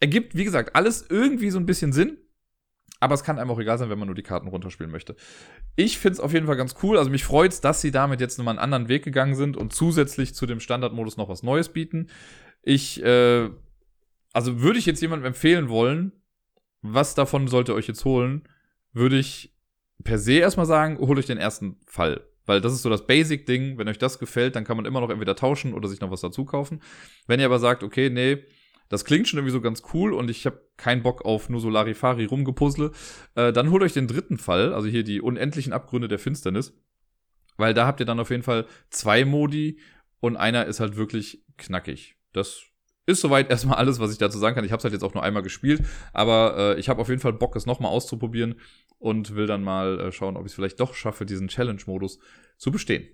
Ergibt, wie gesagt, alles irgendwie so ein bisschen Sinn. Aber es kann einem auch egal sein, wenn man nur die Karten runterspielen möchte. Ich finde es auf jeden Fall ganz cool. Also mich freut es, dass sie damit jetzt nochmal einen anderen Weg gegangen sind und zusätzlich zu dem Standardmodus noch was Neues bieten. Ich äh, also würde ich jetzt jemandem empfehlen wollen, was davon sollt ihr euch jetzt holen, würde ich per se erstmal sagen, holt euch den ersten Fall. Weil das ist so das Basic-Ding. Wenn euch das gefällt, dann kann man immer noch entweder tauschen oder sich noch was dazu kaufen. Wenn ihr aber sagt, okay, nee, das klingt schon irgendwie so ganz cool und ich habe keinen Bock auf nur so Larifari rumgepuzzle, äh, dann holt euch den dritten Fall, also hier die unendlichen Abgründe der Finsternis. Weil da habt ihr dann auf jeden Fall zwei Modi und einer ist halt wirklich knackig. Das ist soweit erstmal alles, was ich dazu sagen kann. Ich habe es halt jetzt auch nur einmal gespielt, aber äh, ich habe auf jeden Fall Bock, es nochmal auszuprobieren und will dann mal äh, schauen, ob ich es vielleicht doch schaffe, diesen Challenge-Modus zu bestehen.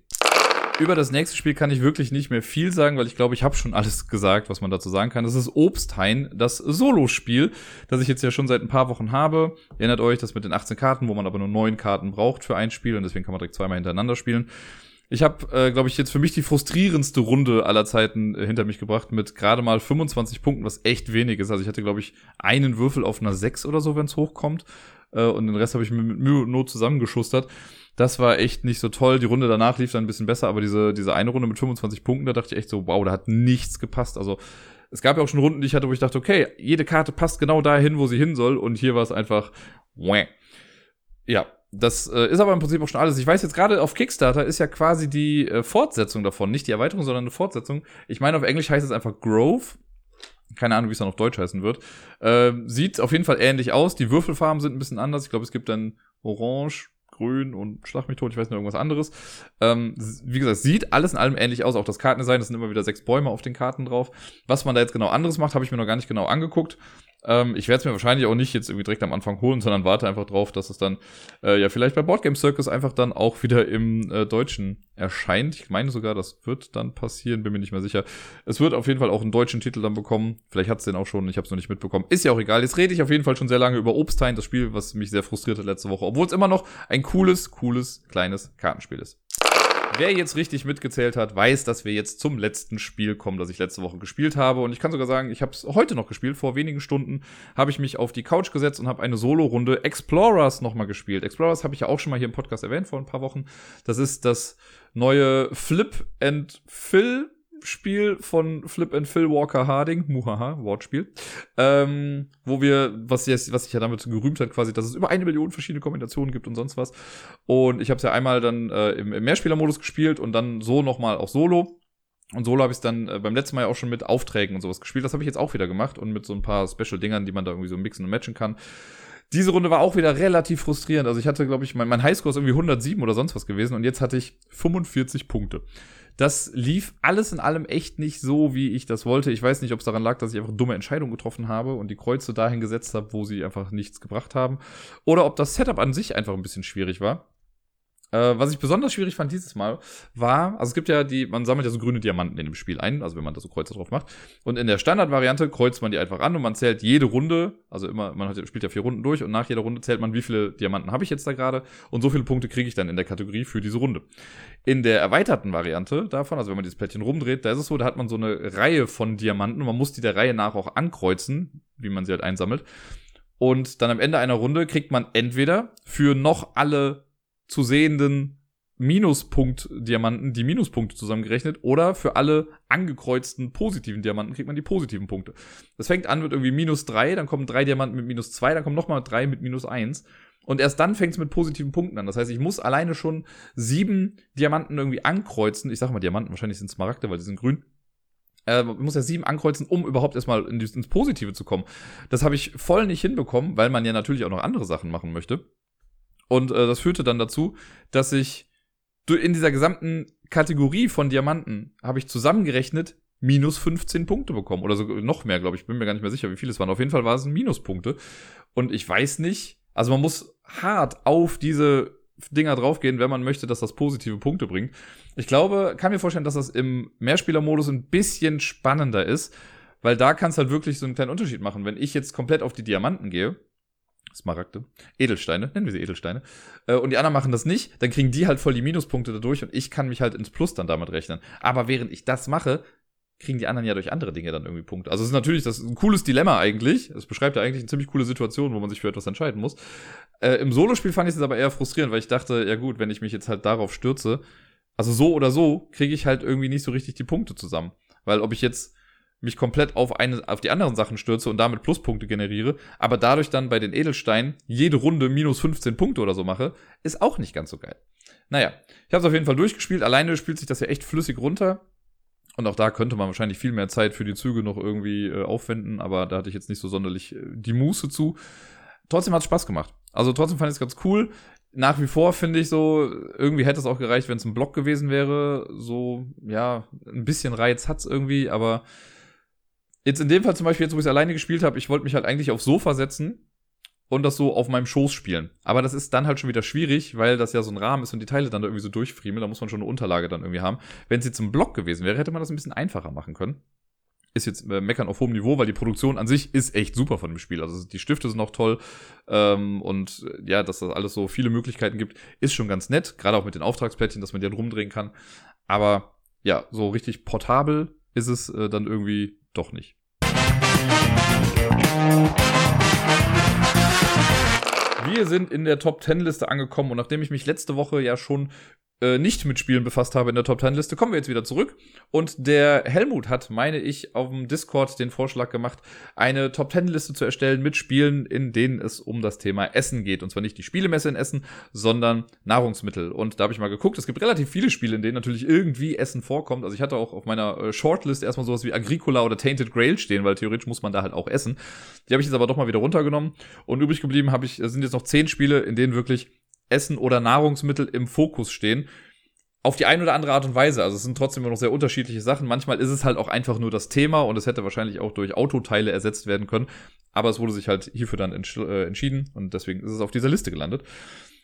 Über das nächste Spiel kann ich wirklich nicht mehr viel sagen, weil ich glaube, ich habe schon alles gesagt, was man dazu sagen kann. Das ist Obsthain, das Solo-Spiel, das ich jetzt ja schon seit ein paar Wochen habe. Erinnert euch, das mit den 18 Karten, wo man aber nur 9 Karten braucht für ein Spiel und deswegen kann man direkt zweimal hintereinander spielen. Ich habe, äh, glaube ich, jetzt für mich die frustrierendste Runde aller Zeiten äh, hinter mich gebracht mit gerade mal 25 Punkten, was echt wenig ist. Also ich hatte, glaube ich, einen Würfel auf einer 6 oder so, wenn es hochkommt. Äh, und den Rest habe ich mit Mühe und Not zusammengeschustert. Das war echt nicht so toll. Die Runde danach lief dann ein bisschen besser, aber diese, diese eine Runde mit 25 Punkten, da dachte ich echt so, wow, da hat nichts gepasst. Also es gab ja auch schon Runden, die ich hatte, wo ich dachte, okay, jede Karte passt genau dahin, wo sie hin soll. Und hier war es einfach, wäh. Ja, das äh, ist aber im Prinzip auch schon alles. Ich weiß jetzt gerade auf Kickstarter ist ja quasi die äh, Fortsetzung davon, nicht die Erweiterung, sondern eine Fortsetzung. Ich meine, auf Englisch heißt es einfach Grove. Keine Ahnung, wie es dann auf Deutsch heißen wird. Äh, sieht auf jeden Fall ähnlich aus. Die Würfelfarben sind ein bisschen anders. Ich glaube, es gibt dann Orange, grün und Schlag mich tot, ich weiß nicht, irgendwas anderes. Ähm, wie gesagt, sieht alles in allem ähnlich aus. Auch das Kartendesign, es sind immer wieder sechs Bäume auf den Karten drauf. Was man da jetzt genau anderes macht, habe ich mir noch gar nicht genau angeguckt. Ähm, ich werde es mir wahrscheinlich auch nicht jetzt irgendwie direkt am Anfang holen, sondern warte einfach drauf, dass es dann äh, ja vielleicht bei Boardgame Circus einfach dann auch wieder im äh, Deutschen erscheint. Ich meine sogar, das wird dann passieren, bin mir nicht mehr sicher. Es wird auf jeden Fall auch einen deutschen Titel dann bekommen. Vielleicht hat es den auch schon, ich habe es noch nicht mitbekommen. Ist ja auch egal. Jetzt rede ich auf jeden Fall schon sehr lange über Obstheim, das Spiel, was mich sehr frustriert hat letzte Woche, obwohl es immer noch ein cooles, cooles, kleines Kartenspiel ist. Wer jetzt richtig mitgezählt hat, weiß, dass wir jetzt zum letzten Spiel kommen, das ich letzte Woche gespielt habe. Und ich kann sogar sagen, ich habe es heute noch gespielt. Vor wenigen Stunden habe ich mich auf die Couch gesetzt und habe eine Solo-Runde Explorers nochmal gespielt. Explorers habe ich ja auch schon mal hier im Podcast erwähnt vor ein paar Wochen. Das ist das neue Flip and Fill Spiel von Flip and Phil Walker Harding, muhaha, Wortspiel, ähm, wo wir, was, jetzt, was sich ja damit gerühmt hat, quasi, dass es über eine Million verschiedene Kombinationen gibt und sonst was. Und ich habe es ja einmal dann äh, im, im Mehrspielermodus gespielt und dann so nochmal auch solo. Und solo habe ich dann äh, beim letzten Mal ja auch schon mit Aufträgen und sowas gespielt. Das habe ich jetzt auch wieder gemacht und mit so ein paar Special-Dingern, die man da irgendwie so mixen und matchen kann. Diese Runde war auch wieder relativ frustrierend. Also ich hatte, glaube ich, mein, mein Highscore ist irgendwie 107 oder sonst was gewesen und jetzt hatte ich 45 Punkte. Das lief alles in allem echt nicht so, wie ich das wollte. Ich weiß nicht, ob es daran lag, dass ich einfach dumme Entscheidungen getroffen habe und die Kreuze dahin gesetzt habe, wo sie einfach nichts gebracht haben. Oder ob das Setup an sich einfach ein bisschen schwierig war. Äh, was ich besonders schwierig fand dieses Mal, war, also es gibt ja die, man sammelt ja so grüne Diamanten in dem Spiel ein, also wenn man da so Kreuze drauf macht. Und in der Standardvariante kreuzt man die einfach an und man zählt jede Runde, also immer, man hat, spielt ja vier Runden durch und nach jeder Runde zählt man, wie viele Diamanten habe ich jetzt da gerade und so viele Punkte kriege ich dann in der Kategorie für diese Runde. In der erweiterten Variante davon, also wenn man dieses Plättchen rumdreht, da ist es so, da hat man so eine Reihe von Diamanten und man muss die der Reihe nach auch ankreuzen, wie man sie halt einsammelt. Und dann am Ende einer Runde kriegt man entweder für noch alle zu sehenden Minuspunkt-Diamanten die Minuspunkte zusammengerechnet oder für alle angekreuzten positiven Diamanten kriegt man die positiven Punkte. Das fängt an mit irgendwie minus drei, dann kommen drei Diamanten mit minus zwei, dann kommen nochmal drei mit minus eins. Und erst dann fängt es mit positiven Punkten an. Das heißt, ich muss alleine schon sieben Diamanten irgendwie ankreuzen. Ich sage mal Diamanten, wahrscheinlich sind Smaragde, weil die sind grün. Äh, ich muss ja sieben ankreuzen, um überhaupt erstmal in ins Positive zu kommen. Das habe ich voll nicht hinbekommen, weil man ja natürlich auch noch andere Sachen machen möchte. Und äh, das führte dann dazu, dass ich in dieser gesamten Kategorie von Diamanten habe ich zusammengerechnet minus 15 Punkte bekommen. Oder so noch mehr, glaube ich. Bin mir gar nicht mehr sicher, wie viele es waren. Auf jeden Fall war es Minuspunkte. Und ich weiß nicht, also man muss hart auf diese Dinger draufgehen, wenn man möchte, dass das positive Punkte bringt. Ich glaube, kann mir vorstellen, dass das im Mehrspielermodus ein bisschen spannender ist, weil da kann es halt wirklich so einen kleinen Unterschied machen. Wenn ich jetzt komplett auf die Diamanten gehe, Smaragde, Edelsteine, nennen wir sie Edelsteine, äh, und die anderen machen das nicht, dann kriegen die halt voll die Minuspunkte dadurch und ich kann mich halt ins Plus dann damit rechnen. Aber während ich das mache, kriegen die anderen ja durch andere Dinge dann irgendwie Punkte. Also es ist natürlich das ist ein cooles Dilemma eigentlich. Es beschreibt ja eigentlich eine ziemlich coole Situation, wo man sich für etwas entscheiden muss. Äh, Im Solospiel fand ich es aber eher frustrierend, weil ich dachte, ja gut, wenn ich mich jetzt halt darauf stürze, also so oder so, kriege ich halt irgendwie nicht so richtig die Punkte zusammen. Weil ob ich jetzt mich komplett auf eine, auf die anderen Sachen stürze und damit Pluspunkte generiere, aber dadurch dann bei den Edelsteinen jede Runde minus 15 Punkte oder so mache, ist auch nicht ganz so geil. Naja, ich habe es auf jeden Fall durchgespielt. Alleine spielt sich das ja echt flüssig runter. Und auch da könnte man wahrscheinlich viel mehr Zeit für die Züge noch irgendwie äh, aufwenden, aber da hatte ich jetzt nicht so sonderlich äh, die Muße zu. Trotzdem hat es Spaß gemacht. Also trotzdem fand ich es ganz cool. Nach wie vor finde ich so, irgendwie hätte es auch gereicht, wenn es ein Block gewesen wäre. So, ja, ein bisschen Reiz hat es irgendwie, aber Jetzt in dem Fall zum Beispiel, jetzt wo ich es alleine gespielt habe, ich wollte mich halt eigentlich aufs Sofa setzen und das so auf meinem Schoß spielen. Aber das ist dann halt schon wieder schwierig, weil das ja so ein Rahmen ist und die Teile dann da irgendwie so durchfriemeln. Da muss man schon eine Unterlage dann irgendwie haben. Wenn es jetzt ein Block gewesen wäre, hätte man das ein bisschen einfacher machen können. Ist jetzt äh, meckern auf hohem Niveau, weil die Produktion an sich ist echt super von dem Spiel. Also die Stifte sind auch toll. Ähm, und äh, ja, dass das alles so viele Möglichkeiten gibt, ist schon ganz nett. Gerade auch mit den Auftragsplättchen, dass man die dann rumdrehen kann. Aber ja, so richtig portabel ist es äh, dann irgendwie doch nicht. Wir sind in der Top 10 Liste angekommen und nachdem ich mich letzte Woche ja schon äh, nicht mit Spielen befasst habe in der Top 10 Liste, kommen wir jetzt wieder zurück. Und der Helmut hat, meine ich, auf dem Discord den Vorschlag gemacht, eine Top 10 Liste zu erstellen mit Spielen, in denen es um das Thema Essen geht. Und zwar nicht die Spielemesse in Essen, sondern Nahrungsmittel. Und da habe ich mal geguckt, es gibt relativ viele Spiele, in denen natürlich irgendwie Essen vorkommt. Also ich hatte auch auf meiner äh, Shortlist erstmal sowas wie Agricola oder Tainted Grail stehen, weil theoretisch muss man da halt auch essen. Die habe ich jetzt aber doch mal wieder runtergenommen. Und übrig geblieben habe ich, sind jetzt noch zehn Spiele, in denen wirklich Essen oder Nahrungsmittel im Fokus stehen. Auf die eine oder andere Art und Weise. Also es sind trotzdem immer noch sehr unterschiedliche Sachen. Manchmal ist es halt auch einfach nur das Thema und es hätte wahrscheinlich auch durch Autoteile ersetzt werden können. Aber es wurde sich halt hierfür dann entsch äh, entschieden und deswegen ist es auf dieser Liste gelandet.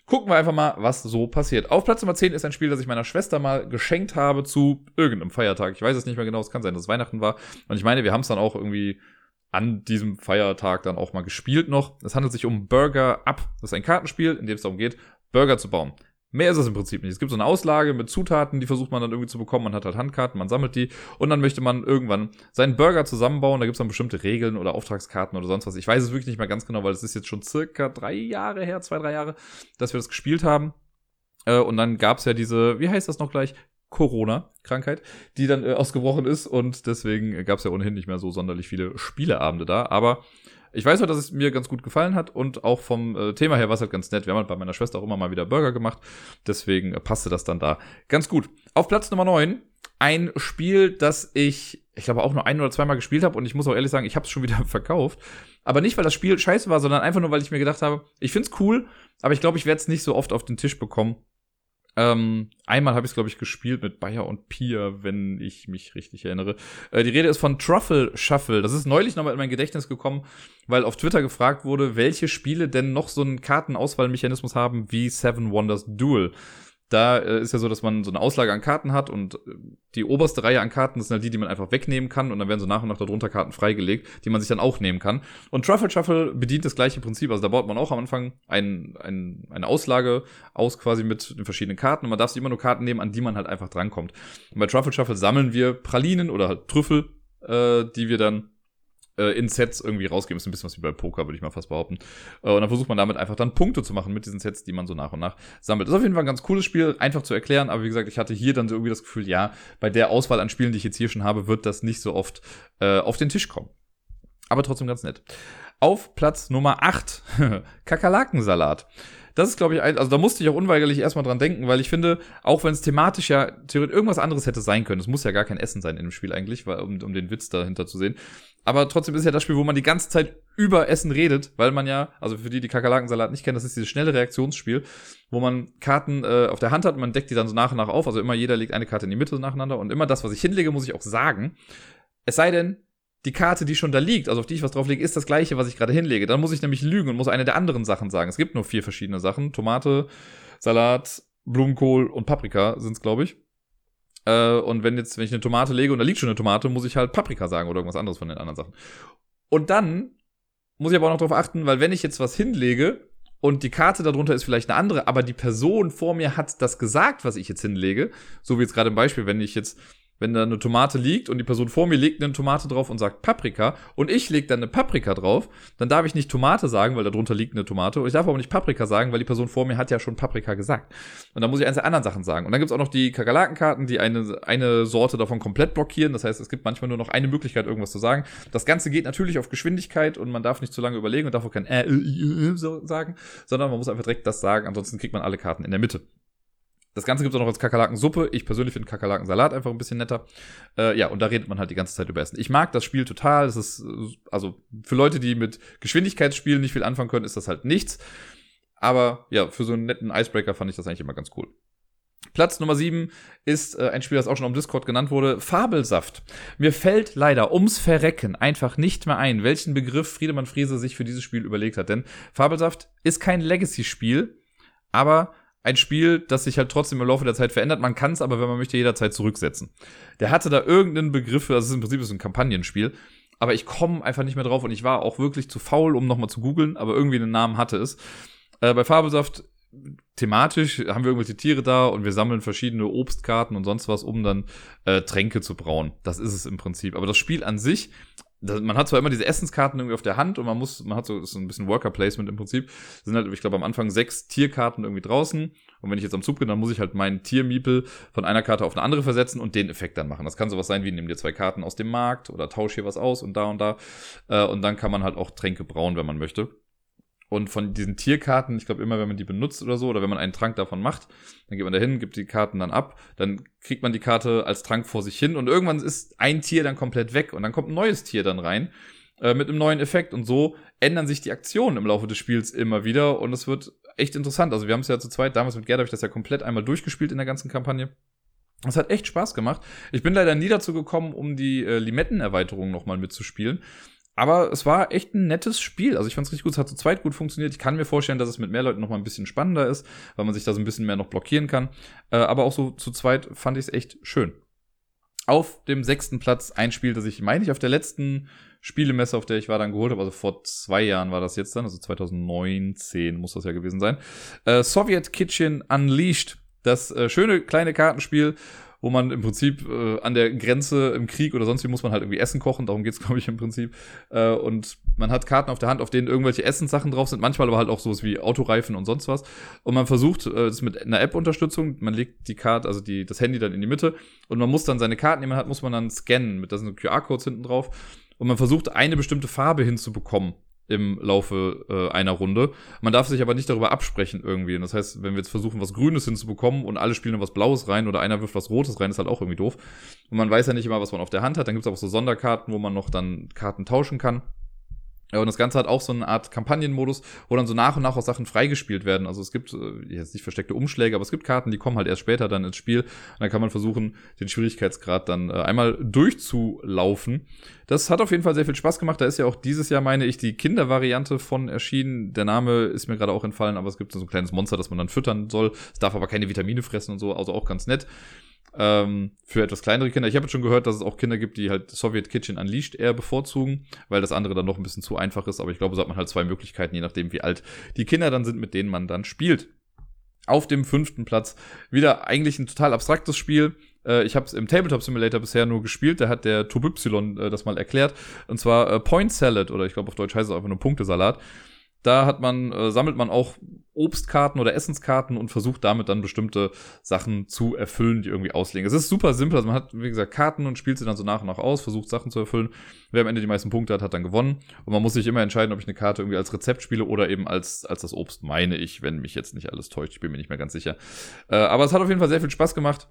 Gucken wir einfach mal, was so passiert. Auf Platz Nummer 10 ist ein Spiel, das ich meiner Schwester mal geschenkt habe zu irgendeinem Feiertag. Ich weiß es nicht mehr genau, es kann sein, dass es Weihnachten war. Und ich meine, wir haben es dann auch irgendwie an diesem Feiertag dann auch mal gespielt noch. Es handelt sich um Burger Up. Das ist ein Kartenspiel, in dem es darum geht, Burger zu bauen. Mehr ist es im Prinzip nicht. Es gibt so eine Auslage mit Zutaten, die versucht man dann irgendwie zu bekommen. Man hat halt Handkarten, man sammelt die und dann möchte man irgendwann seinen Burger zusammenbauen. Da gibt es dann bestimmte Regeln oder Auftragskarten oder sonst was. Ich weiß es wirklich nicht mehr ganz genau, weil es ist jetzt schon circa drei Jahre her, zwei, drei Jahre, dass wir das gespielt haben. Äh, und dann gab es ja diese, wie heißt das noch gleich? Corona-Krankheit, die dann äh, ausgebrochen ist und deswegen gab es ja ohnehin nicht mehr so sonderlich viele Spieleabende da. Aber ich weiß halt, dass es mir ganz gut gefallen hat und auch vom äh, Thema her war es halt ganz nett. Wir haben halt bei meiner Schwester auch immer mal wieder Burger gemacht. Deswegen äh, passte das dann da ganz gut. Auf Platz Nummer 9 ein Spiel, das ich, ich glaube, auch nur ein oder zweimal gespielt habe und ich muss auch ehrlich sagen, ich habe es schon wieder verkauft. Aber nicht, weil das Spiel scheiße war, sondern einfach nur, weil ich mir gedacht habe, ich find's cool, aber ich glaube, ich werde es nicht so oft auf den Tisch bekommen. Ähm, einmal habe ich es, glaube ich, gespielt mit Bayer und Pia, wenn ich mich richtig erinnere. Äh, die Rede ist von Truffle Shuffle. Das ist neulich nochmal in mein Gedächtnis gekommen, weil auf Twitter gefragt wurde, welche Spiele denn noch so einen Kartenauswahlmechanismus haben wie Seven Wonders Duel. Da äh, ist ja so, dass man so eine Auslage an Karten hat und äh, die oberste Reihe an Karten sind halt die, die man einfach wegnehmen kann und dann werden so nach und nach darunter Karten freigelegt, die man sich dann auch nehmen kann. Und Truffle Shuffle bedient das gleiche Prinzip. Also da baut man auch am Anfang ein, ein, eine Auslage aus quasi mit den verschiedenen Karten und man darf sich immer nur Karten nehmen, an die man halt einfach drankommt. Und bei Truffle Shuffle sammeln wir Pralinen oder halt Trüffel, äh, die wir dann äh, in Sets irgendwie rausgeben. Ist ein bisschen was wie bei Poker, würde ich mal fast behaupten. Äh, und dann versucht man damit einfach dann Punkte zu machen mit diesen Sets, die man so nach und nach sammelt. Das ist auf jeden Fall ein ganz cooles Spiel, einfach zu erklären, aber wie gesagt, ich hatte hier dann so irgendwie das Gefühl, ja, bei der Auswahl an Spielen, die ich jetzt hier schon habe, wird das nicht so oft äh, auf den Tisch kommen. Aber trotzdem ganz nett. Auf Platz Nummer 8, Kakerlakensalat. Das ist, glaube ich, ein, also da musste ich auch unweigerlich erstmal dran denken, weil ich finde, auch wenn es thematisch ja theoretisch irgendwas anderes hätte sein können, es muss ja gar kein Essen sein in dem Spiel eigentlich, weil, um, um den Witz dahinter zu sehen. Aber trotzdem ist ja das Spiel, wo man die ganze Zeit über Essen redet, weil man ja, also für die, die Kakerlakensalat nicht kennen, das ist dieses schnelle Reaktionsspiel, wo man Karten äh, auf der Hand hat und man deckt die dann so nach und nach auf. Also immer jeder legt eine Karte in die Mitte nacheinander und immer das, was ich hinlege, muss ich auch sagen. Es sei denn, die Karte, die schon da liegt, also auf die ich was drauflege, ist das gleiche, was ich gerade hinlege. Dann muss ich nämlich lügen und muss eine der anderen Sachen sagen. Es gibt nur vier verschiedene Sachen. Tomate, Salat, Blumenkohl und Paprika sind es, glaube ich. Äh, und wenn jetzt, wenn ich eine Tomate lege und da liegt schon eine Tomate, muss ich halt Paprika sagen oder irgendwas anderes von den anderen Sachen. Und dann muss ich aber auch noch darauf achten, weil wenn ich jetzt was hinlege und die Karte darunter ist vielleicht eine andere, aber die Person vor mir hat das gesagt, was ich jetzt hinlege, so wie jetzt gerade im Beispiel, wenn ich jetzt wenn da eine Tomate liegt und die Person vor mir legt eine Tomate drauf und sagt Paprika und ich lege dann eine Paprika drauf, dann darf ich nicht Tomate sagen, weil da drunter liegt eine Tomate und ich darf aber nicht Paprika sagen, weil die Person vor mir hat ja schon Paprika gesagt. Und dann muss ich eins der anderen Sachen sagen. Und dann gibt's auch noch die Kakerlakenkarten, die eine, eine Sorte davon komplett blockieren. Das heißt, es gibt manchmal nur noch eine Möglichkeit, irgendwas zu sagen. Das Ganze geht natürlich auf Geschwindigkeit und man darf nicht zu lange überlegen und darf auch kein äh, äh, äh, sagen, sondern man muss einfach direkt das sagen, ansonsten kriegt man alle Karten in der Mitte. Das Ganze gibt es auch noch als Kakerlakensuppe. Ich persönlich finde Kakerlakensalat einfach ein bisschen netter. Äh, ja, und da redet man halt die ganze Zeit über Essen. Ich mag das Spiel total. Das ist, also für Leute, die mit Geschwindigkeitsspielen nicht viel anfangen können, ist das halt nichts. Aber ja, für so einen netten Icebreaker fand ich das eigentlich immer ganz cool. Platz Nummer 7 ist äh, ein Spiel, das auch schon am Discord genannt wurde, Fabelsaft. Mir fällt leider ums Verrecken einfach nicht mehr ein, welchen Begriff Friedemann Friese sich für dieses Spiel überlegt hat. Denn Fabelsaft ist kein Legacy-Spiel, aber ein Spiel, das sich halt trotzdem im Laufe der Zeit verändert. Man kann es aber, wenn man möchte, jederzeit zurücksetzen. Der hatte da irgendeinen Begriff, also es ist im Prinzip so ein Kampagnenspiel, aber ich komme einfach nicht mehr drauf und ich war auch wirklich zu faul, um nochmal zu googeln, aber irgendwie einen Namen hatte es. Äh, bei Fabelsaft thematisch haben wir irgendwelche Tiere da und wir sammeln verschiedene Obstkarten und sonst was, um dann äh, Tränke zu brauen. Das ist es im Prinzip. Aber das Spiel an sich man hat zwar immer diese Essenskarten irgendwie auf der Hand und man muss, man hat so, so ein bisschen Worker Placement im Prinzip. Das sind halt, ich glaube, am Anfang sechs Tierkarten irgendwie draußen. Und wenn ich jetzt am Zug bin, dann muss ich halt meinen Tiermiepel von einer Karte auf eine andere versetzen und den Effekt dann machen. Das kann sowas sein wie, nimm dir zwei Karten aus dem Markt oder tausch hier was aus und da und da. Äh, und dann kann man halt auch Tränke brauen, wenn man möchte. Und von diesen Tierkarten, ich glaube immer, wenn man die benutzt oder so, oder wenn man einen Trank davon macht, dann geht man dahin, gibt die Karten dann ab, dann kriegt man die Karte als Trank vor sich hin und irgendwann ist ein Tier dann komplett weg und dann kommt ein neues Tier dann rein äh, mit einem neuen Effekt und so ändern sich die Aktionen im Laufe des Spiels immer wieder und es wird echt interessant. Also wir haben es ja zu zweit, damals mit Gerd habe ich das ja komplett einmal durchgespielt in der ganzen Kampagne. Es hat echt Spaß gemacht. Ich bin leider nie dazu gekommen, um die äh, Limettenerweiterung nochmal mitzuspielen. Aber es war echt ein nettes Spiel. Also ich fand es richtig gut. Es hat zu zweit gut funktioniert. Ich kann mir vorstellen, dass es mit mehr Leuten noch mal ein bisschen spannender ist, weil man sich da so ein bisschen mehr noch blockieren kann. Äh, aber auch so zu zweit fand ich es echt schön. Auf dem sechsten Platz ein Spiel, das ich, meine ich, auf der letzten Spielemesse, auf der ich war, dann geholt habe. Also vor zwei Jahren war das jetzt dann. Also 2019 muss das ja gewesen sein. Äh, Soviet Kitchen Unleashed. Das äh, schöne kleine Kartenspiel, wo man im Prinzip äh, an der Grenze im Krieg oder sonst wie muss man halt irgendwie Essen kochen, darum geht's glaube ich im Prinzip. Äh, und man hat Karten auf der Hand, auf denen irgendwelche Essenssachen drauf sind, manchmal aber halt auch sowas wie Autoreifen und sonst was. Und man versucht, äh, das mit einer App-Unterstützung, man legt die Karte, also die, das Handy dann in die Mitte und man muss dann seine Karten, die man hat, muss man dann scannen, mit da sind QR-Codes hinten drauf. Und man versucht, eine bestimmte Farbe hinzubekommen im Laufe äh, einer Runde. Man darf sich aber nicht darüber absprechen irgendwie. Und das heißt, wenn wir jetzt versuchen, was Grünes hinzubekommen und alle spielen was Blaues rein oder einer wirft was Rotes rein, ist halt auch irgendwie doof. Und man weiß ja nicht immer, was man auf der Hand hat. Dann gibt es auch so Sonderkarten, wo man noch dann Karten tauschen kann. Ja, und das Ganze hat auch so eine Art Kampagnenmodus, wo dann so nach und nach auch Sachen freigespielt werden. Also es gibt äh, jetzt nicht versteckte Umschläge, aber es gibt Karten, die kommen halt erst später dann ins Spiel. Und dann kann man versuchen, den Schwierigkeitsgrad dann äh, einmal durchzulaufen. Das hat auf jeden Fall sehr viel Spaß gemacht. Da ist ja auch dieses Jahr, meine ich, die Kindervariante von erschienen. Der Name ist mir gerade auch entfallen, aber es gibt so ein kleines Monster, das man dann füttern soll. Es darf aber keine Vitamine fressen und so, also auch ganz nett ähm, für etwas kleinere Kinder. Ich habe jetzt schon gehört, dass es auch Kinder gibt, die halt Soviet Kitchen Unleashed eher bevorzugen, weil das andere dann noch ein bisschen zu einfach ist. Aber ich glaube, so hat man halt zwei Möglichkeiten, je nachdem, wie alt die Kinder dann sind, mit denen man dann spielt. Auf dem fünften Platz wieder eigentlich ein total abstraktes Spiel. Äh, ich habe es im Tabletop Simulator bisher nur gespielt. Da hat der Tub Y äh, das mal erklärt. Und zwar äh, Point Salad oder ich glaube auf Deutsch heißt es einfach nur Punktesalat. Da hat man, äh, sammelt man auch Obstkarten oder Essenskarten und versucht damit dann bestimmte Sachen zu erfüllen, die irgendwie auslegen. Es ist super simpel, also man hat, wie gesagt, Karten und spielt sie dann so nach und nach aus, versucht Sachen zu erfüllen. Wer am Ende die meisten Punkte hat, hat dann gewonnen. Und man muss sich immer entscheiden, ob ich eine Karte irgendwie als Rezept spiele oder eben als, als das Obst, meine ich, wenn mich jetzt nicht alles täuscht. Ich bin mir nicht mehr ganz sicher. Äh, aber es hat auf jeden Fall sehr viel Spaß gemacht.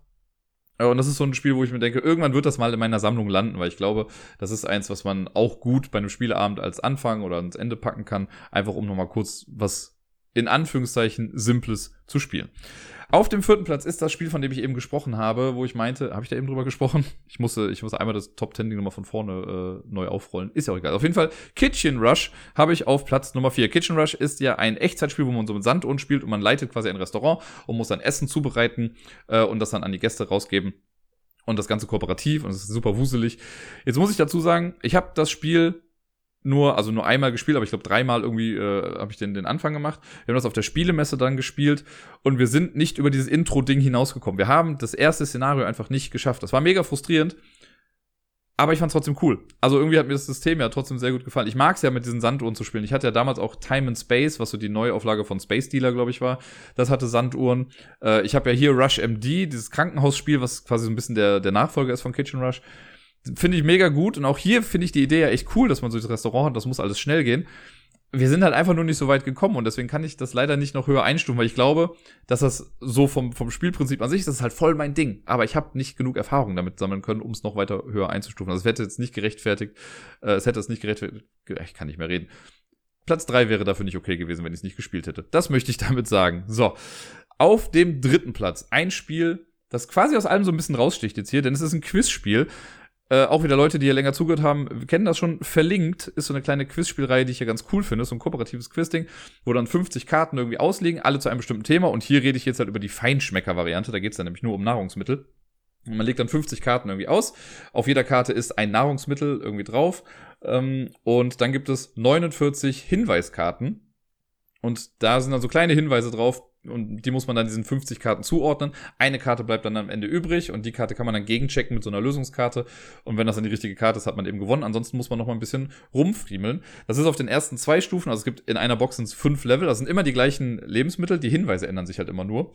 Und das ist so ein Spiel, wo ich mir denke, irgendwann wird das mal in meiner Sammlung landen, weil ich glaube, das ist eins, was man auch gut bei einem Spieleabend als Anfang oder ans Ende packen kann, einfach um nochmal kurz was in Anführungszeichen Simples zu spielen. Auf dem vierten Platz ist das Spiel, von dem ich eben gesprochen habe, wo ich meinte, habe ich da eben drüber gesprochen? Ich musste, ich musste einmal das Top Ten Ding nochmal von vorne äh, neu aufrollen. Ist ja auch egal. Auf jeden Fall, Kitchen Rush habe ich auf Platz Nummer 4. Kitchen Rush ist ja ein Echtzeitspiel, wo man so mit Sanduhren spielt und man leitet quasi ein Restaurant und muss dann Essen zubereiten äh, und das dann an die Gäste rausgeben. Und das Ganze kooperativ und es ist super wuselig. Jetzt muss ich dazu sagen, ich habe das Spiel nur, also nur einmal gespielt, aber ich glaube dreimal irgendwie äh, habe ich den, den Anfang gemacht. Wir haben das auf der Spielemesse dann gespielt und wir sind nicht über dieses Intro-Ding hinausgekommen. Wir haben das erste Szenario einfach nicht geschafft. Das war mega frustrierend, aber ich fand es trotzdem cool. Also irgendwie hat mir das System ja trotzdem sehr gut gefallen. Ich mag es ja mit diesen Sanduhren zu spielen. Ich hatte ja damals auch Time and Space, was so die Neuauflage von Space Dealer, glaube ich, war. Das hatte Sanduhren. Äh, ich habe ja hier Rush MD, dieses Krankenhausspiel, was quasi so ein bisschen der, der Nachfolger ist von Kitchen Rush finde ich mega gut. Und auch hier finde ich die Idee ja echt cool, dass man so das Restaurant hat, das muss alles schnell gehen. Wir sind halt einfach nur nicht so weit gekommen und deswegen kann ich das leider nicht noch höher einstufen, weil ich glaube, dass das so vom, vom Spielprinzip an sich, das ist halt voll mein Ding. Aber ich habe nicht genug Erfahrung damit sammeln können, um es noch weiter höher einzustufen. Also es hätte jetzt nicht gerechtfertigt, äh, es hätte es nicht gerechtfertigt, ich kann nicht mehr reden. Platz drei wäre dafür nicht okay gewesen, wenn ich es nicht gespielt hätte. Das möchte ich damit sagen. So, auf dem dritten Platz ein Spiel, das quasi aus allem so ein bisschen raussticht jetzt hier, denn es ist ein Quizspiel. Äh, auch wieder Leute, die hier länger zugehört haben, kennen das schon. Verlinkt ist so eine kleine Quizspielreihe, die ich ja ganz cool finde. So ein kooperatives Quizding, wo dann 50 Karten irgendwie auslegen, alle zu einem bestimmten Thema. Und hier rede ich jetzt halt über die Feinschmecker-Variante. Da geht es dann nämlich nur um Nahrungsmittel. Und man legt dann 50 Karten irgendwie aus. Auf jeder Karte ist ein Nahrungsmittel irgendwie drauf. Ähm, und dann gibt es 49 Hinweiskarten. Und da sind dann so kleine Hinweise drauf, und die muss man dann diesen 50 Karten zuordnen. Eine Karte bleibt dann am Ende übrig und die Karte kann man dann gegenchecken mit so einer Lösungskarte. Und wenn das dann die richtige Karte ist, hat man eben gewonnen. Ansonsten muss man noch mal ein bisschen rumfriemeln. Das ist auf den ersten zwei Stufen, also es gibt in einer Box sind fünf Level, das sind immer die gleichen Lebensmittel, die Hinweise ändern sich halt immer nur.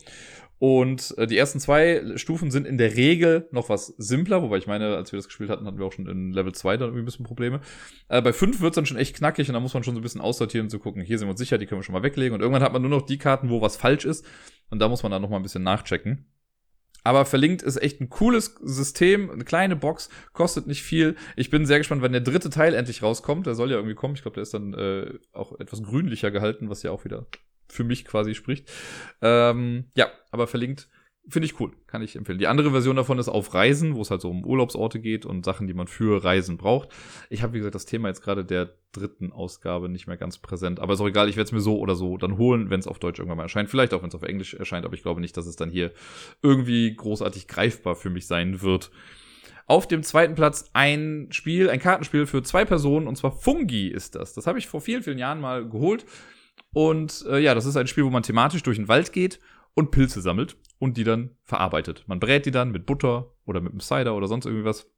Und äh, die ersten zwei Stufen sind in der Regel noch was simpler, wobei ich meine, als wir das gespielt hatten, hatten wir auch schon in Level 2 dann irgendwie ein bisschen Probleme. Äh, bei 5 wird es dann schon echt knackig und da muss man schon so ein bisschen aussortieren zu so gucken, hier sind wir uns sicher, die können wir schon mal weglegen. Und irgendwann hat man nur noch die Karten, wo was falsch ist. Und da muss man dann noch mal ein bisschen nachchecken. Aber verlinkt ist echt ein cooles System, eine kleine Box, kostet nicht viel. Ich bin sehr gespannt, wenn der dritte Teil endlich rauskommt. Der soll ja irgendwie kommen. Ich glaube, der ist dann äh, auch etwas grünlicher gehalten, was ja auch wieder für mich quasi spricht. Ähm, ja, aber verlinkt finde ich cool, kann ich empfehlen. Die andere Version davon ist auf Reisen, wo es halt so um Urlaubsorte geht und Sachen, die man für Reisen braucht. Ich habe, wie gesagt, das Thema jetzt gerade der dritten Ausgabe nicht mehr ganz präsent. Aber ist auch egal, ich werde es mir so oder so dann holen, wenn es auf Deutsch irgendwann mal erscheint. Vielleicht auch, wenn es auf Englisch erscheint, aber ich glaube nicht, dass es dann hier irgendwie großartig greifbar für mich sein wird. Auf dem zweiten Platz ein Spiel, ein Kartenspiel für zwei Personen, und zwar Fungi ist das. Das habe ich vor vielen, vielen Jahren mal geholt und äh, ja, das ist ein Spiel, wo man thematisch durch den Wald geht und Pilze sammelt und die dann verarbeitet. Man brät die dann mit Butter oder mit einem Cider oder sonst irgendwie was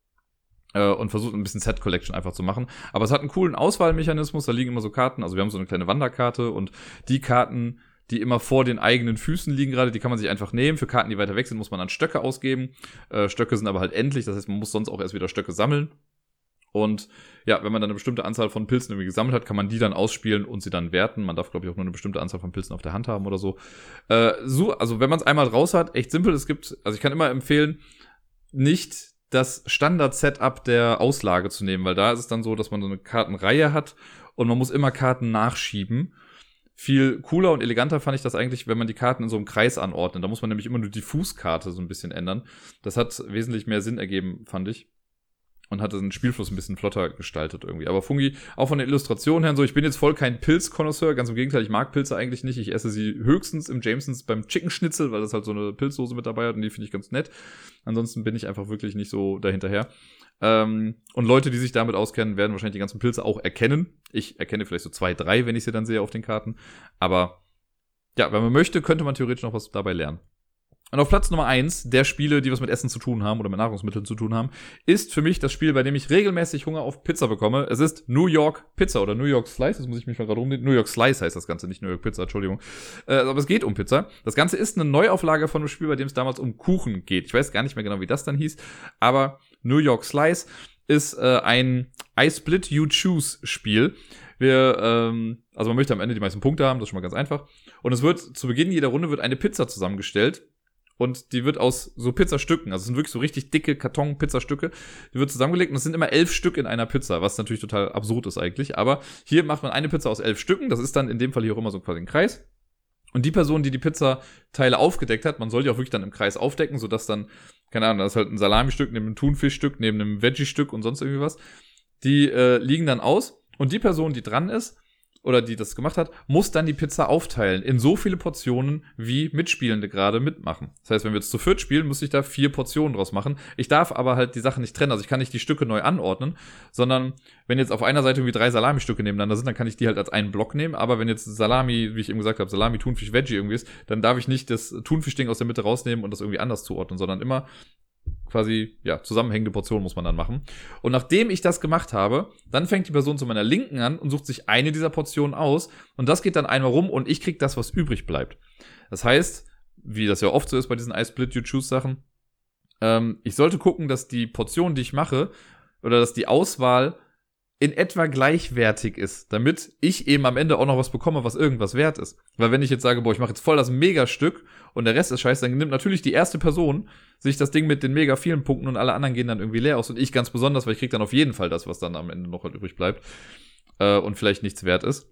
äh, und versucht ein bisschen Set Collection einfach zu machen. Aber es hat einen coolen Auswahlmechanismus, da liegen immer so Karten, also wir haben so eine kleine Wanderkarte und die Karten, die immer vor den eigenen Füßen liegen gerade, die kann man sich einfach nehmen. Für Karten, die weiter weg sind, muss man dann Stöcke ausgeben. Äh, Stöcke sind aber halt endlich, das heißt, man muss sonst auch erst wieder Stöcke sammeln. Und ja, wenn man dann eine bestimmte Anzahl von Pilzen irgendwie gesammelt hat, kann man die dann ausspielen und sie dann werten. Man darf, glaube ich, auch nur eine bestimmte Anzahl von Pilzen auf der Hand haben oder so. Äh, so also wenn man es einmal raus hat, echt simpel. Es gibt, also ich kann immer empfehlen, nicht das Standard-Setup der Auslage zu nehmen, weil da ist es dann so, dass man so eine Kartenreihe hat und man muss immer Karten nachschieben. Viel cooler und eleganter fand ich das eigentlich, wenn man die Karten in so einem Kreis anordnet. Da muss man nämlich immer nur die Fußkarte so ein bisschen ändern. Das hat wesentlich mehr Sinn ergeben, fand ich und hatte den Spielfluss ein bisschen flotter gestaltet irgendwie. Aber Fungi, auch von der Illustration her so, ich bin jetzt voll kein Pilzkonnoisseur, ganz im Gegenteil, ich mag Pilze eigentlich nicht. Ich esse sie höchstens im Jamesons beim Chicken Schnitzel, weil das halt so eine Pilzsoße mit dabei hat und die finde ich ganz nett. Ansonsten bin ich einfach wirklich nicht so dahinterher. Ähm, und Leute, die sich damit auskennen, werden wahrscheinlich die ganzen Pilze auch erkennen. Ich erkenne vielleicht so zwei, drei, wenn ich sie dann sehe auf den Karten. Aber ja, wenn man möchte, könnte man theoretisch noch was dabei lernen. Und auf Platz Nummer eins der Spiele, die was mit Essen zu tun haben oder mit Nahrungsmitteln zu tun haben, ist für mich das Spiel, bei dem ich regelmäßig Hunger auf Pizza bekomme. Es ist New York Pizza oder New York Slice. Das muss ich mich mal gerade umnehmen. New York Slice heißt das Ganze, nicht New York Pizza, Entschuldigung. Äh, aber es geht um Pizza. Das Ganze ist eine Neuauflage von einem Spiel, bei dem es damals um Kuchen geht. Ich weiß gar nicht mehr genau, wie das dann hieß. Aber New York Slice ist äh, ein I Split You Choose Spiel. Wir, ähm, also man möchte am Ende die meisten Punkte haben, das ist schon mal ganz einfach. Und es wird zu Beginn jeder Runde wird eine Pizza zusammengestellt und die wird aus so Pizzastücken, also es sind wirklich so richtig dicke Karton-Pizzastücke, die wird zusammengelegt und es sind immer elf Stück in einer Pizza, was natürlich total absurd ist eigentlich. Aber hier macht man eine Pizza aus elf Stücken, das ist dann in dem Fall hier auch immer so quasi ein Kreis. Und die Person, die die Pizzateile aufgedeckt hat, man soll die auch wirklich dann im Kreis aufdecken, sodass dann, keine Ahnung, da ist halt ein Salami-Stück neben einem Thunfischstück, neben einem Veggie-Stück und sonst irgendwie was. Die äh, liegen dann aus und die Person, die dran ist, oder die das gemacht hat, muss dann die Pizza aufteilen in so viele Portionen, wie Mitspielende gerade mitmachen. Das heißt, wenn wir jetzt zu viert spielen, muss ich da vier Portionen draus machen. Ich darf aber halt die Sachen nicht trennen. Also ich kann nicht die Stücke neu anordnen, sondern wenn jetzt auf einer Seite irgendwie drei Salami-Stücke nebeneinander sind, dann kann ich die halt als einen Block nehmen. Aber wenn jetzt Salami, wie ich eben gesagt habe, Salami, Thunfisch, Veggie irgendwie ist, dann darf ich nicht das Thunfischding aus der Mitte rausnehmen und das irgendwie anders zuordnen, sondern immer quasi, ja, zusammenhängende Portionen muss man dann machen. Und nachdem ich das gemacht habe, dann fängt die Person zu meiner Linken an und sucht sich eine dieser Portionen aus. Und das geht dann einmal rum und ich krieg das, was übrig bleibt. Das heißt, wie das ja oft so ist bei diesen I Split You Choose Sachen, ähm, ich sollte gucken, dass die Portion, die ich mache, oder dass die Auswahl in etwa gleichwertig ist, damit ich eben am Ende auch noch was bekomme, was irgendwas wert ist. Weil wenn ich jetzt sage, boah, ich mache jetzt voll das Megastück und der Rest ist scheiße, dann nimmt natürlich die erste Person sich das Ding mit den mega vielen Punkten und alle anderen gehen dann irgendwie leer aus und ich ganz besonders, weil ich krieg dann auf jeden Fall das, was dann am Ende noch halt übrig bleibt äh, und vielleicht nichts wert ist.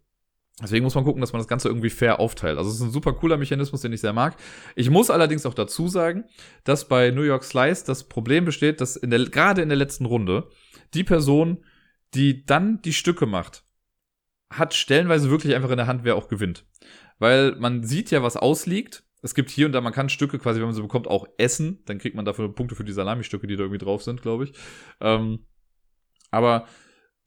Deswegen muss man gucken, dass man das Ganze irgendwie fair aufteilt. Also es ist ein super cooler Mechanismus, den ich sehr mag. Ich muss allerdings auch dazu sagen, dass bei New York Slice das Problem besteht, dass in der, gerade in der letzten Runde die Person die dann die Stücke macht, hat stellenweise wirklich einfach in der Hand, wer auch gewinnt. Weil man sieht ja, was ausliegt. Es gibt hier und da, man kann Stücke quasi, wenn man sie bekommt, auch essen. Dann kriegt man dafür Punkte für die Salami-Stücke, die da irgendwie drauf sind, glaube ich. Ähm, aber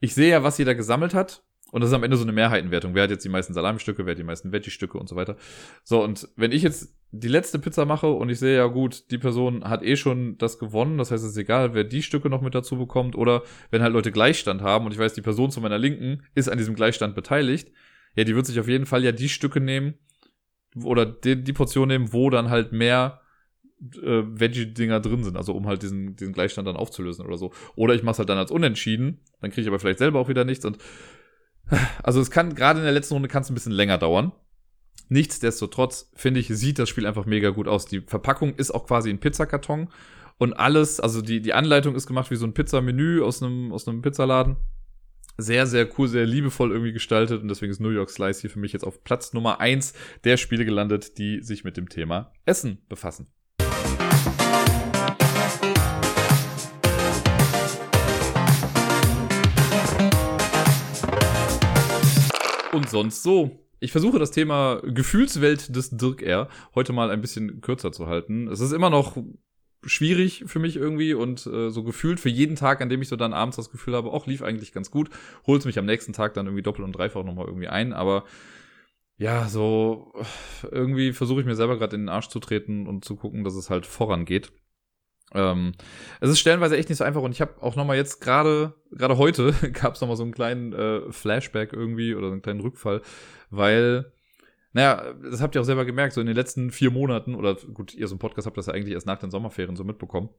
ich sehe ja, was jeder gesammelt hat. Und das ist am Ende so eine Mehrheitenwertung. Wer hat jetzt die meisten Salamistücke, wer hat die meisten Veggie-Stücke und so weiter. So, und wenn ich jetzt die letzte Pizza mache und ich sehe ja gut, die Person hat eh schon das gewonnen, das heißt, es ist egal, wer die Stücke noch mit dazu bekommt oder wenn halt Leute Gleichstand haben und ich weiß, die Person zu meiner Linken ist an diesem Gleichstand beteiligt, ja, die wird sich auf jeden Fall ja die Stücke nehmen oder die, die Portion nehmen, wo dann halt mehr äh, Veggie-Dinger drin sind, also um halt diesen, diesen Gleichstand dann aufzulösen oder so. Oder ich mache halt dann als unentschieden, dann kriege ich aber vielleicht selber auch wieder nichts und also es kann, gerade in der letzten Runde kann es ein bisschen länger dauern. Nichtsdestotrotz, finde ich, sieht das Spiel einfach mega gut aus. Die Verpackung ist auch quasi ein Pizzakarton und alles, also die, die Anleitung ist gemacht wie so ein Pizzamenü aus einem, aus einem Pizzaladen. Sehr, sehr cool, sehr liebevoll irgendwie gestaltet und deswegen ist New York Slice hier für mich jetzt auf Platz Nummer eins der Spiele gelandet, die sich mit dem Thema Essen befassen. Und sonst so. Ich versuche das Thema Gefühlswelt des Dirk R. heute mal ein bisschen kürzer zu halten. Es ist immer noch schwierig für mich irgendwie und äh, so gefühlt für jeden Tag, an dem ich so dann abends das Gefühl habe, auch lief eigentlich ganz gut, holt mich am nächsten Tag dann irgendwie doppelt und dreifach nochmal irgendwie ein, aber ja, so irgendwie versuche ich mir selber gerade in den Arsch zu treten und zu gucken, dass es halt vorangeht. Ähm, es ist stellenweise echt nicht so einfach und ich habe auch nochmal jetzt gerade, gerade heute gab es nochmal so einen kleinen äh, Flashback irgendwie oder so einen kleinen Rückfall, weil, naja, das habt ihr auch selber gemerkt, so in den letzten vier Monaten oder gut, ihr so ein Podcast habt das ja eigentlich erst nach den Sommerferien so mitbekommen.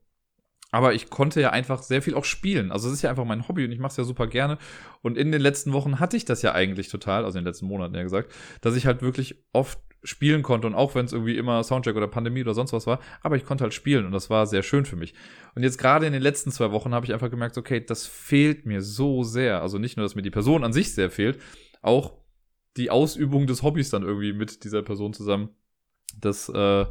Aber ich konnte ja einfach sehr viel auch spielen. Also es ist ja einfach mein Hobby und ich mache es ja super gerne. Und in den letzten Wochen hatte ich das ja eigentlich total, also in den letzten Monaten ja gesagt, dass ich halt wirklich oft spielen konnte und auch wenn es irgendwie immer Soundcheck oder Pandemie oder sonst was war, aber ich konnte halt spielen und das war sehr schön für mich. Und jetzt gerade in den letzten zwei Wochen habe ich einfach gemerkt, okay, das fehlt mir so sehr. Also nicht nur, dass mir die Person an sich sehr fehlt, auch die Ausübung des Hobbys dann irgendwie mit dieser Person zusammen. Das, äh,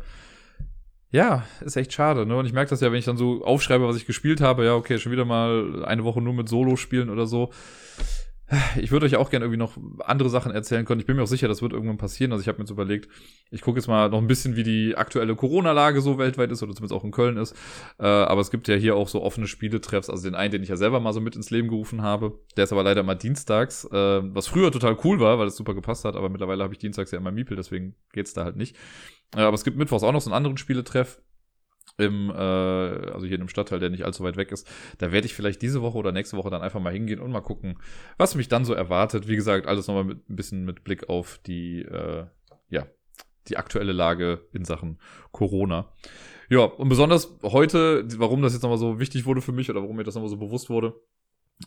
ja, ist echt schade, ne? Und ich merke das ja, wenn ich dann so aufschreibe, was ich gespielt habe, ja, okay, schon wieder mal eine Woche nur mit Solo spielen oder so ich würde euch auch gerne irgendwie noch andere Sachen erzählen können. Ich bin mir auch sicher, das wird irgendwann passieren. Also ich habe mir jetzt überlegt, ich gucke jetzt mal noch ein bisschen, wie die aktuelle Corona-Lage so weltweit ist oder zumindest auch in Köln ist. Äh, aber es gibt ja hier auch so offene Spieletreffs. Also den einen, den ich ja selber mal so mit ins Leben gerufen habe. Der ist aber leider immer dienstags, äh, was früher total cool war, weil es super gepasst hat. Aber mittlerweile habe ich dienstags ja immer Miepel, deswegen geht's da halt nicht. Äh, aber es gibt mittwochs auch noch so einen anderen Spieletreff im, äh, also hier in einem Stadtteil, der nicht allzu weit weg ist. Da werde ich vielleicht diese Woche oder nächste Woche dann einfach mal hingehen und mal gucken, was mich dann so erwartet. Wie gesagt, alles nochmal mit ein bisschen mit Blick auf die, äh, ja, die aktuelle Lage in Sachen Corona. Ja, und besonders heute, warum das jetzt nochmal so wichtig wurde für mich oder warum mir das nochmal so bewusst wurde,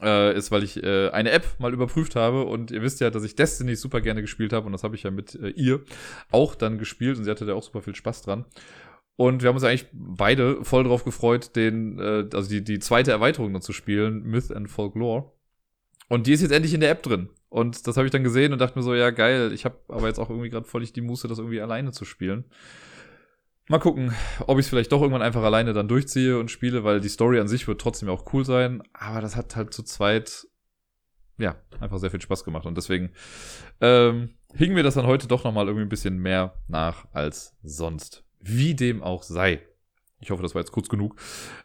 äh, ist, weil ich äh, eine App mal überprüft habe und ihr wisst ja, dass ich Destiny super gerne gespielt habe und das habe ich ja mit äh, ihr auch dann gespielt und sie hatte da auch super viel Spaß dran. Und wir haben uns eigentlich beide voll drauf gefreut, den, äh, also die, die zweite Erweiterung noch zu spielen, Myth and Folklore. Und die ist jetzt endlich in der App drin. Und das habe ich dann gesehen und dachte mir so, ja, geil. Ich habe aber jetzt auch irgendwie gerade völlig die Muße, das irgendwie alleine zu spielen. Mal gucken, ob ich es vielleicht doch irgendwann einfach alleine dann durchziehe und spiele, weil die Story an sich wird trotzdem auch cool sein. Aber das hat halt zu zweit, ja, einfach sehr viel Spaß gemacht. Und deswegen ähm, hingen wir das dann heute doch nochmal irgendwie ein bisschen mehr nach als sonst. Wie dem auch sei. Ich hoffe, das war jetzt kurz genug.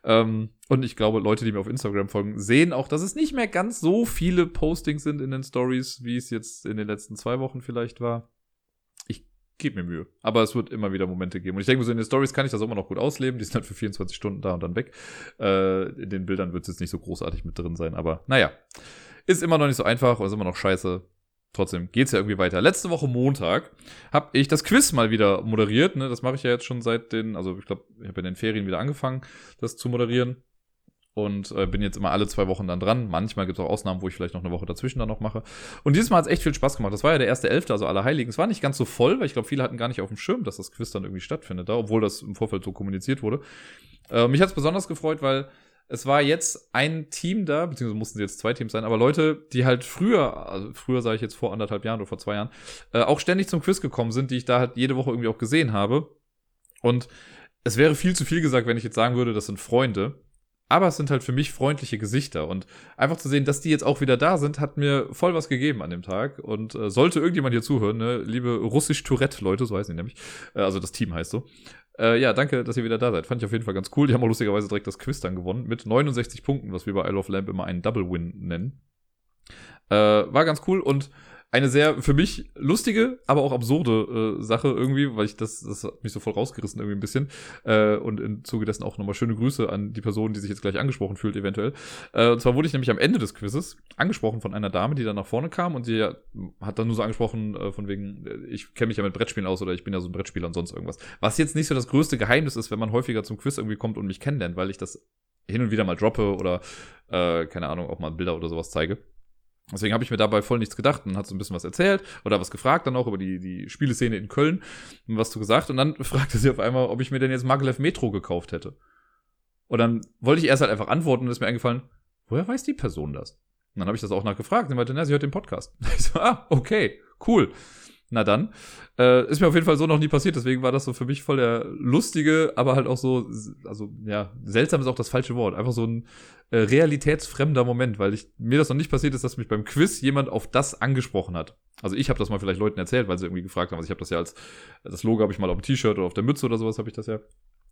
Ähm, und ich glaube, Leute, die mir auf Instagram folgen, sehen auch, dass es nicht mehr ganz so viele Postings sind in den Stories, wie es jetzt in den letzten zwei Wochen vielleicht war. Ich gebe mir Mühe. Aber es wird immer wieder Momente geben. Und ich denke, so in den Stories kann ich das immer noch gut ausleben. Die sind halt für 24 Stunden da und dann weg. Äh, in den Bildern wird es jetzt nicht so großartig mit drin sein. Aber naja, ist immer noch nicht so einfach und ist immer noch scheiße trotzdem geht's ja irgendwie weiter. Letzte Woche Montag habe ich das Quiz mal wieder moderiert. Ne? Das mache ich ja jetzt schon seit den, also ich glaube, ich habe in den Ferien wieder angefangen, das zu moderieren. Und äh, bin jetzt immer alle zwei Wochen dann dran. Manchmal gibt es auch Ausnahmen, wo ich vielleicht noch eine Woche dazwischen dann noch mache. Und dieses Mal hat es echt viel Spaß gemacht. Das war ja der erste Elfte, also alle Heiligen. Es war nicht ganz so voll, weil ich glaube, viele hatten gar nicht auf dem Schirm, dass das Quiz dann irgendwie stattfindet da, obwohl das im Vorfeld so kommuniziert wurde. Äh, mich hat es besonders gefreut, weil es war jetzt ein Team da, beziehungsweise mussten sie jetzt zwei Teams sein, aber Leute, die halt früher, also früher sage ich jetzt vor anderthalb Jahren oder vor zwei Jahren, äh, auch ständig zum Quiz gekommen sind, die ich da halt jede Woche irgendwie auch gesehen habe. Und es wäre viel zu viel gesagt, wenn ich jetzt sagen würde, das sind Freunde. Aber es sind halt für mich freundliche Gesichter. Und einfach zu sehen, dass die jetzt auch wieder da sind, hat mir voll was gegeben an dem Tag. Und äh, sollte irgendjemand hier zuhören, ne, liebe Russisch-Tourette-Leute, so heißen die nämlich, äh, also das Team heißt so, äh, ja, danke, dass ihr wieder da seid. Fand ich auf jeden Fall ganz cool. Die haben auch lustigerweise direkt das Quiz dann gewonnen mit 69 Punkten, was wir bei Isle of Lamp immer einen Double Win nennen. Äh, war ganz cool und eine sehr für mich lustige, aber auch absurde äh, Sache irgendwie, weil ich das, das hat mich so voll rausgerissen irgendwie ein bisschen. Äh, und im Zuge dessen auch nochmal schöne Grüße an die Person, die sich jetzt gleich angesprochen fühlt, eventuell. Äh, und zwar wurde ich nämlich am Ende des Quizzes angesprochen von einer Dame, die dann nach vorne kam und die hat dann nur so angesprochen, äh, von wegen, ich kenne mich ja mit Brettspielen aus oder ich bin ja so ein Brettspieler und sonst irgendwas. Was jetzt nicht so das größte Geheimnis ist, wenn man häufiger zum Quiz irgendwie kommt und mich kennenlernt, weil ich das hin und wieder mal droppe oder, äh, keine Ahnung, auch mal Bilder oder sowas zeige. Deswegen habe ich mir dabei voll nichts gedacht und hat so ein bisschen was erzählt oder was gefragt dann auch über die, die Spieleszene in Köln und was du gesagt und dann fragte sie auf einmal, ob ich mir denn jetzt Maglev Metro gekauft hätte. Und dann wollte ich erst halt einfach antworten und ist mir eingefallen, woher weiß die Person das? Und dann habe ich das auch nachgefragt und meinte, na, sie hört den Podcast. Ich so, ah, okay, cool. Na dann. Äh, ist mir auf jeden Fall so noch nie passiert, deswegen war das so für mich voll der lustige, aber halt auch so, also ja, seltsam ist auch das falsche Wort. Einfach so ein äh, realitätsfremder Moment, weil ich, mir das noch nicht passiert ist, dass mich beim Quiz jemand auf das angesprochen hat. Also ich habe das mal vielleicht Leuten erzählt, weil sie irgendwie gefragt haben. Also ich habe das ja als, das Logo habe ich mal auf dem T-Shirt oder auf der Mütze oder sowas habe ich das ja.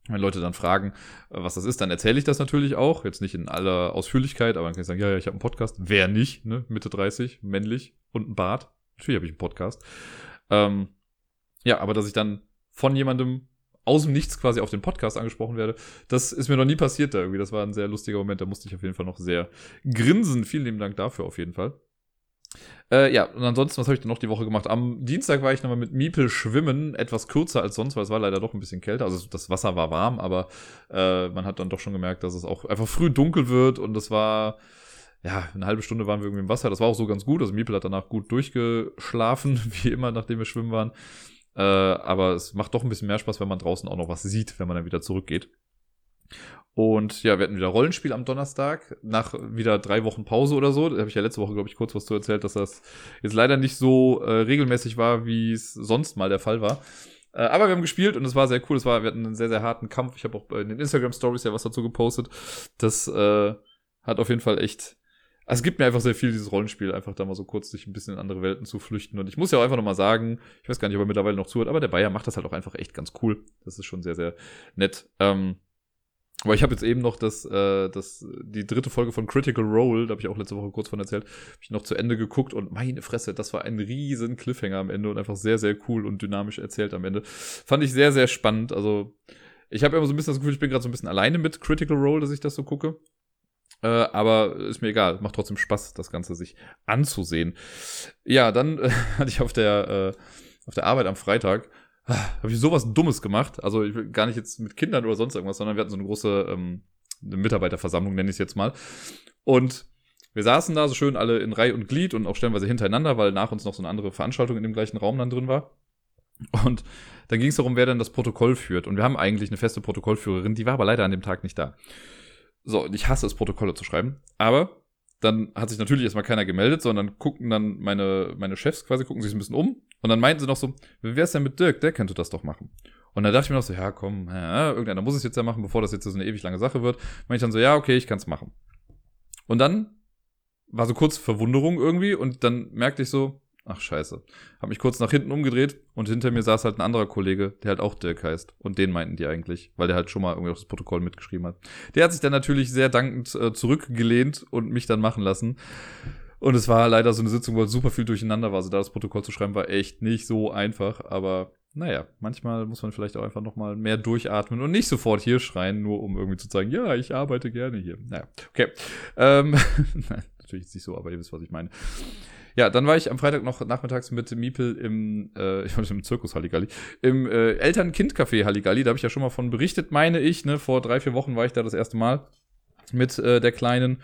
Wenn Leute dann fragen, äh, was das ist, dann erzähle ich das natürlich auch. Jetzt nicht in aller Ausführlichkeit, aber dann kann ich sagen, ja, ja, ich habe einen Podcast. Wer nicht, ne? Mitte 30, männlich und ein Bart. Natürlich habe ich einen Podcast. Ähm, ja, aber dass ich dann von jemandem aus dem Nichts quasi auf den Podcast angesprochen werde, das ist mir noch nie passiert da irgendwie. Das war ein sehr lustiger Moment, da musste ich auf jeden Fall noch sehr grinsen. Vielen lieben Dank dafür auf jeden Fall. Äh, ja, und ansonsten, was habe ich denn noch die Woche gemacht? Am Dienstag war ich nochmal mit Miepel schwimmen, etwas kürzer als sonst, weil es war leider doch ein bisschen kälter. Also das Wasser war warm, aber äh, man hat dann doch schon gemerkt, dass es auch einfach früh dunkel wird und das war ja, eine halbe Stunde waren wir irgendwie im Wasser. Das war auch so ganz gut. Also Miepel hat danach gut durchgeschlafen, wie immer, nachdem wir schwimmen waren. Äh, aber es macht doch ein bisschen mehr Spaß, wenn man draußen auch noch was sieht, wenn man dann wieder zurückgeht. Und ja, wir hatten wieder Rollenspiel am Donnerstag, nach wieder drei Wochen Pause oder so. Da habe ich ja letzte Woche, glaube ich, kurz was zu erzählt, dass das jetzt leider nicht so äh, regelmäßig war, wie es sonst mal der Fall war. Äh, aber wir haben gespielt und es war sehr cool. Es war, wir hatten einen sehr, sehr harten Kampf. Ich habe auch in den Instagram Stories ja was dazu gepostet. Das äh, hat auf jeden Fall echt also es gibt mir einfach sehr viel, dieses Rollenspiel, einfach da mal so kurz sich ein bisschen in andere Welten zu flüchten. Und ich muss ja auch einfach nochmal sagen, ich weiß gar nicht, ob er mittlerweile noch zuhört, aber der Bayer macht das halt auch einfach echt ganz cool. Das ist schon sehr, sehr nett. Ähm, aber ich habe jetzt eben noch das, äh, das, die dritte Folge von Critical Role, da habe ich auch letzte Woche kurz von erzählt, habe ich noch zu Ende geguckt und meine Fresse, das war ein riesen Cliffhanger am Ende und einfach sehr, sehr cool und dynamisch erzählt am Ende. Fand ich sehr, sehr spannend. Also ich habe immer so ein bisschen das Gefühl, ich bin gerade so ein bisschen alleine mit Critical Role, dass ich das so gucke. Äh, aber ist mir egal, macht trotzdem Spaß, das Ganze sich anzusehen. Ja, dann äh, hatte ich auf der, äh, auf der Arbeit am Freitag, äh, habe ich sowas Dummes gemacht. Also ich will gar nicht jetzt mit Kindern oder sonst irgendwas, sondern wir hatten so eine große ähm, eine Mitarbeiterversammlung, nenne ich es jetzt mal. Und wir saßen da so schön alle in Reihe und Glied und auch stellenweise hintereinander, weil nach uns noch so eine andere Veranstaltung in dem gleichen Raum dann drin war. Und dann ging es darum, wer dann das Protokoll führt. Und wir haben eigentlich eine feste Protokollführerin, die war aber leider an dem Tag nicht da. So, und ich hasse es, Protokolle zu schreiben. Aber dann hat sich natürlich erstmal keiner gemeldet, sondern gucken dann meine, meine Chefs quasi, gucken sich ein bisschen um. Und dann meinten sie noch so, wie wär's denn mit Dirk? Der könnte das doch machen. Und dann dachte ich mir noch so, ja, komm, ja, irgendeiner muss es jetzt ja machen, bevor das jetzt so eine ewig lange Sache wird. Meinte ich dann so, ja, okay, ich kann's machen. Und dann war so kurz Verwunderung irgendwie und dann merkte ich so, Ach scheiße. Hab mich kurz nach hinten umgedreht und hinter mir saß halt ein anderer Kollege, der halt auch Dirk heißt. Und den meinten die eigentlich, weil der halt schon mal irgendwie auf das Protokoll mitgeschrieben hat. Der hat sich dann natürlich sehr dankend äh, zurückgelehnt und mich dann machen lassen. Und es war leider so eine Sitzung, wo halt super viel durcheinander war. Also da das Protokoll zu schreiben, war echt nicht so einfach. Aber naja, manchmal muss man vielleicht auch einfach nochmal mehr durchatmen und nicht sofort hier schreien, nur um irgendwie zu zeigen, ja, ich arbeite gerne hier. Naja, okay. Ähm, Nein, natürlich nicht so, aber ihr wisst, was ich meine. Ja, dann war ich am Freitag noch nachmittags mit Miepel im, äh, ich wollte im Zirkus Halligalli, im äh, Eltern-Kind-Café Halligalli. Da habe ich ja schon mal von berichtet, meine ich. Ne? Vor drei, vier Wochen war ich da das erste Mal mit äh, der Kleinen.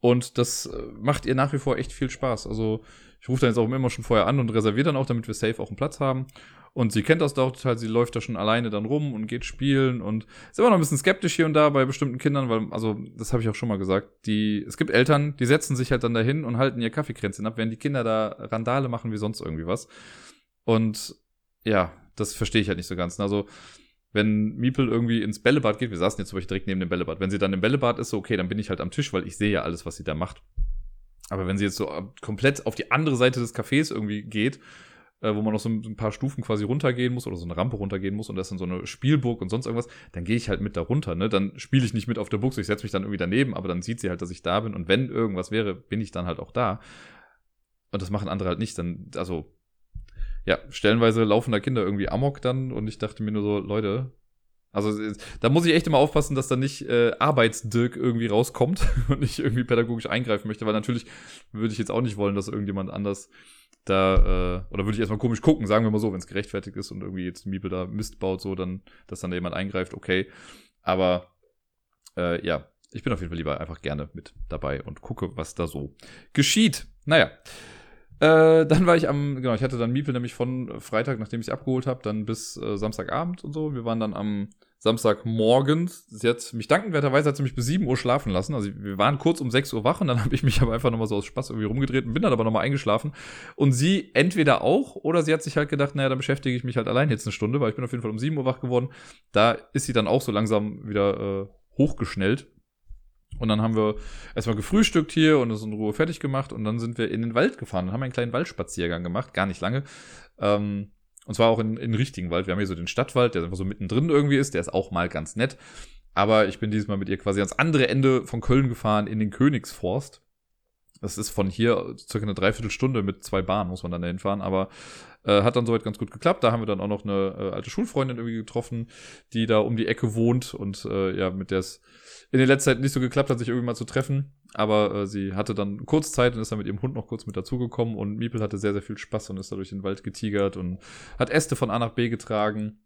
Und das äh, macht ihr nach wie vor echt viel Spaß. Also ich rufe dann jetzt auch immer schon vorher an und reserviere dann auch, damit wir safe auch einen Platz haben. Und sie kennt das doch total, sie läuft da schon alleine dann rum und geht spielen und ist immer noch ein bisschen skeptisch hier und da bei bestimmten Kindern, weil, also, das habe ich auch schon mal gesagt, die, es gibt Eltern, die setzen sich halt dann dahin und halten ihr Kaffeekränzchen ab, während die Kinder da Randale machen wie sonst irgendwie was. Und ja, das verstehe ich halt nicht so ganz. Also, wenn Miepel irgendwie ins Bällebad geht, wir saßen jetzt zum Beispiel direkt neben dem Bällebad, wenn sie dann im Bällebad ist, so okay, dann bin ich halt am Tisch, weil ich sehe ja alles, was sie da macht. Aber wenn sie jetzt so komplett auf die andere Seite des Cafés irgendwie geht, äh, wo man noch so ein, paar Stufen quasi runtergehen muss oder so eine Rampe runtergehen muss und das ist dann so eine Spielburg und sonst irgendwas, dann gehe ich halt mit da runter, ne? Dann spiele ich nicht mit auf der Buchse, ich setze mich dann irgendwie daneben, aber dann sieht sie halt, dass ich da bin und wenn irgendwas wäre, bin ich dann halt auch da. Und das machen andere halt nicht, dann, also, ja, stellenweise laufen da Kinder irgendwie amok dann und ich dachte mir nur so, Leute, also da muss ich echt immer aufpassen, dass da nicht äh, Arbeitsdirk irgendwie rauskommt und ich irgendwie pädagogisch eingreifen möchte, weil natürlich würde ich jetzt auch nicht wollen, dass irgendjemand anders da, äh, oder würde ich erstmal komisch gucken, sagen wir mal so, wenn es gerechtfertigt ist und irgendwie jetzt Miebel da Mist baut, so, dann, dass dann da jemand eingreift, okay. Aber äh, ja, ich bin auf jeden Fall lieber einfach gerne mit dabei und gucke, was da so geschieht. Naja. Äh, dann war ich am, genau, ich hatte dann Miepel nämlich von Freitag, nachdem ich sie abgeholt habe, dann bis äh, Samstagabend und so. Wir waren dann am Samstagmorgen. Sie hat mich dankenswerterweise hat sie mich bis 7 Uhr schlafen lassen. Also wir waren kurz um 6 Uhr wach und dann habe ich mich aber einfach nochmal so aus Spaß irgendwie rumgedreht und bin dann aber nochmal eingeschlafen. Und sie entweder auch oder sie hat sich halt gedacht, naja, dann beschäftige ich mich halt allein jetzt eine Stunde, weil ich bin auf jeden Fall um 7 Uhr wach geworden. Da ist sie dann auch so langsam wieder äh, hochgeschnellt. Und dann haben wir erstmal gefrühstückt hier und es in Ruhe fertig gemacht und dann sind wir in den Wald gefahren und haben einen kleinen Waldspaziergang gemacht, gar nicht lange. Ähm, und zwar auch in, in richtigen Wald. Wir haben hier so den Stadtwald, der einfach so mittendrin irgendwie ist, der ist auch mal ganz nett. Aber ich bin dieses Mal mit ihr quasi ans andere Ende von Köln gefahren, in den Königsforst. Das ist von hier circa eine Dreiviertelstunde mit zwei Bahnen, muss man dann dahin fahren. Aber äh, hat dann soweit ganz gut geklappt. Da haben wir dann auch noch eine äh, alte Schulfreundin irgendwie getroffen, die da um die Ecke wohnt und äh, ja, mit der es in der letzten Zeit nicht so geklappt hat, sich irgendwie mal zu treffen. Aber äh, sie hatte dann kurz Zeit und ist dann mit ihrem Hund noch kurz mit dazugekommen. Und Miepel hatte sehr, sehr viel Spaß und ist da durch den Wald getigert und hat Äste von A nach B getragen.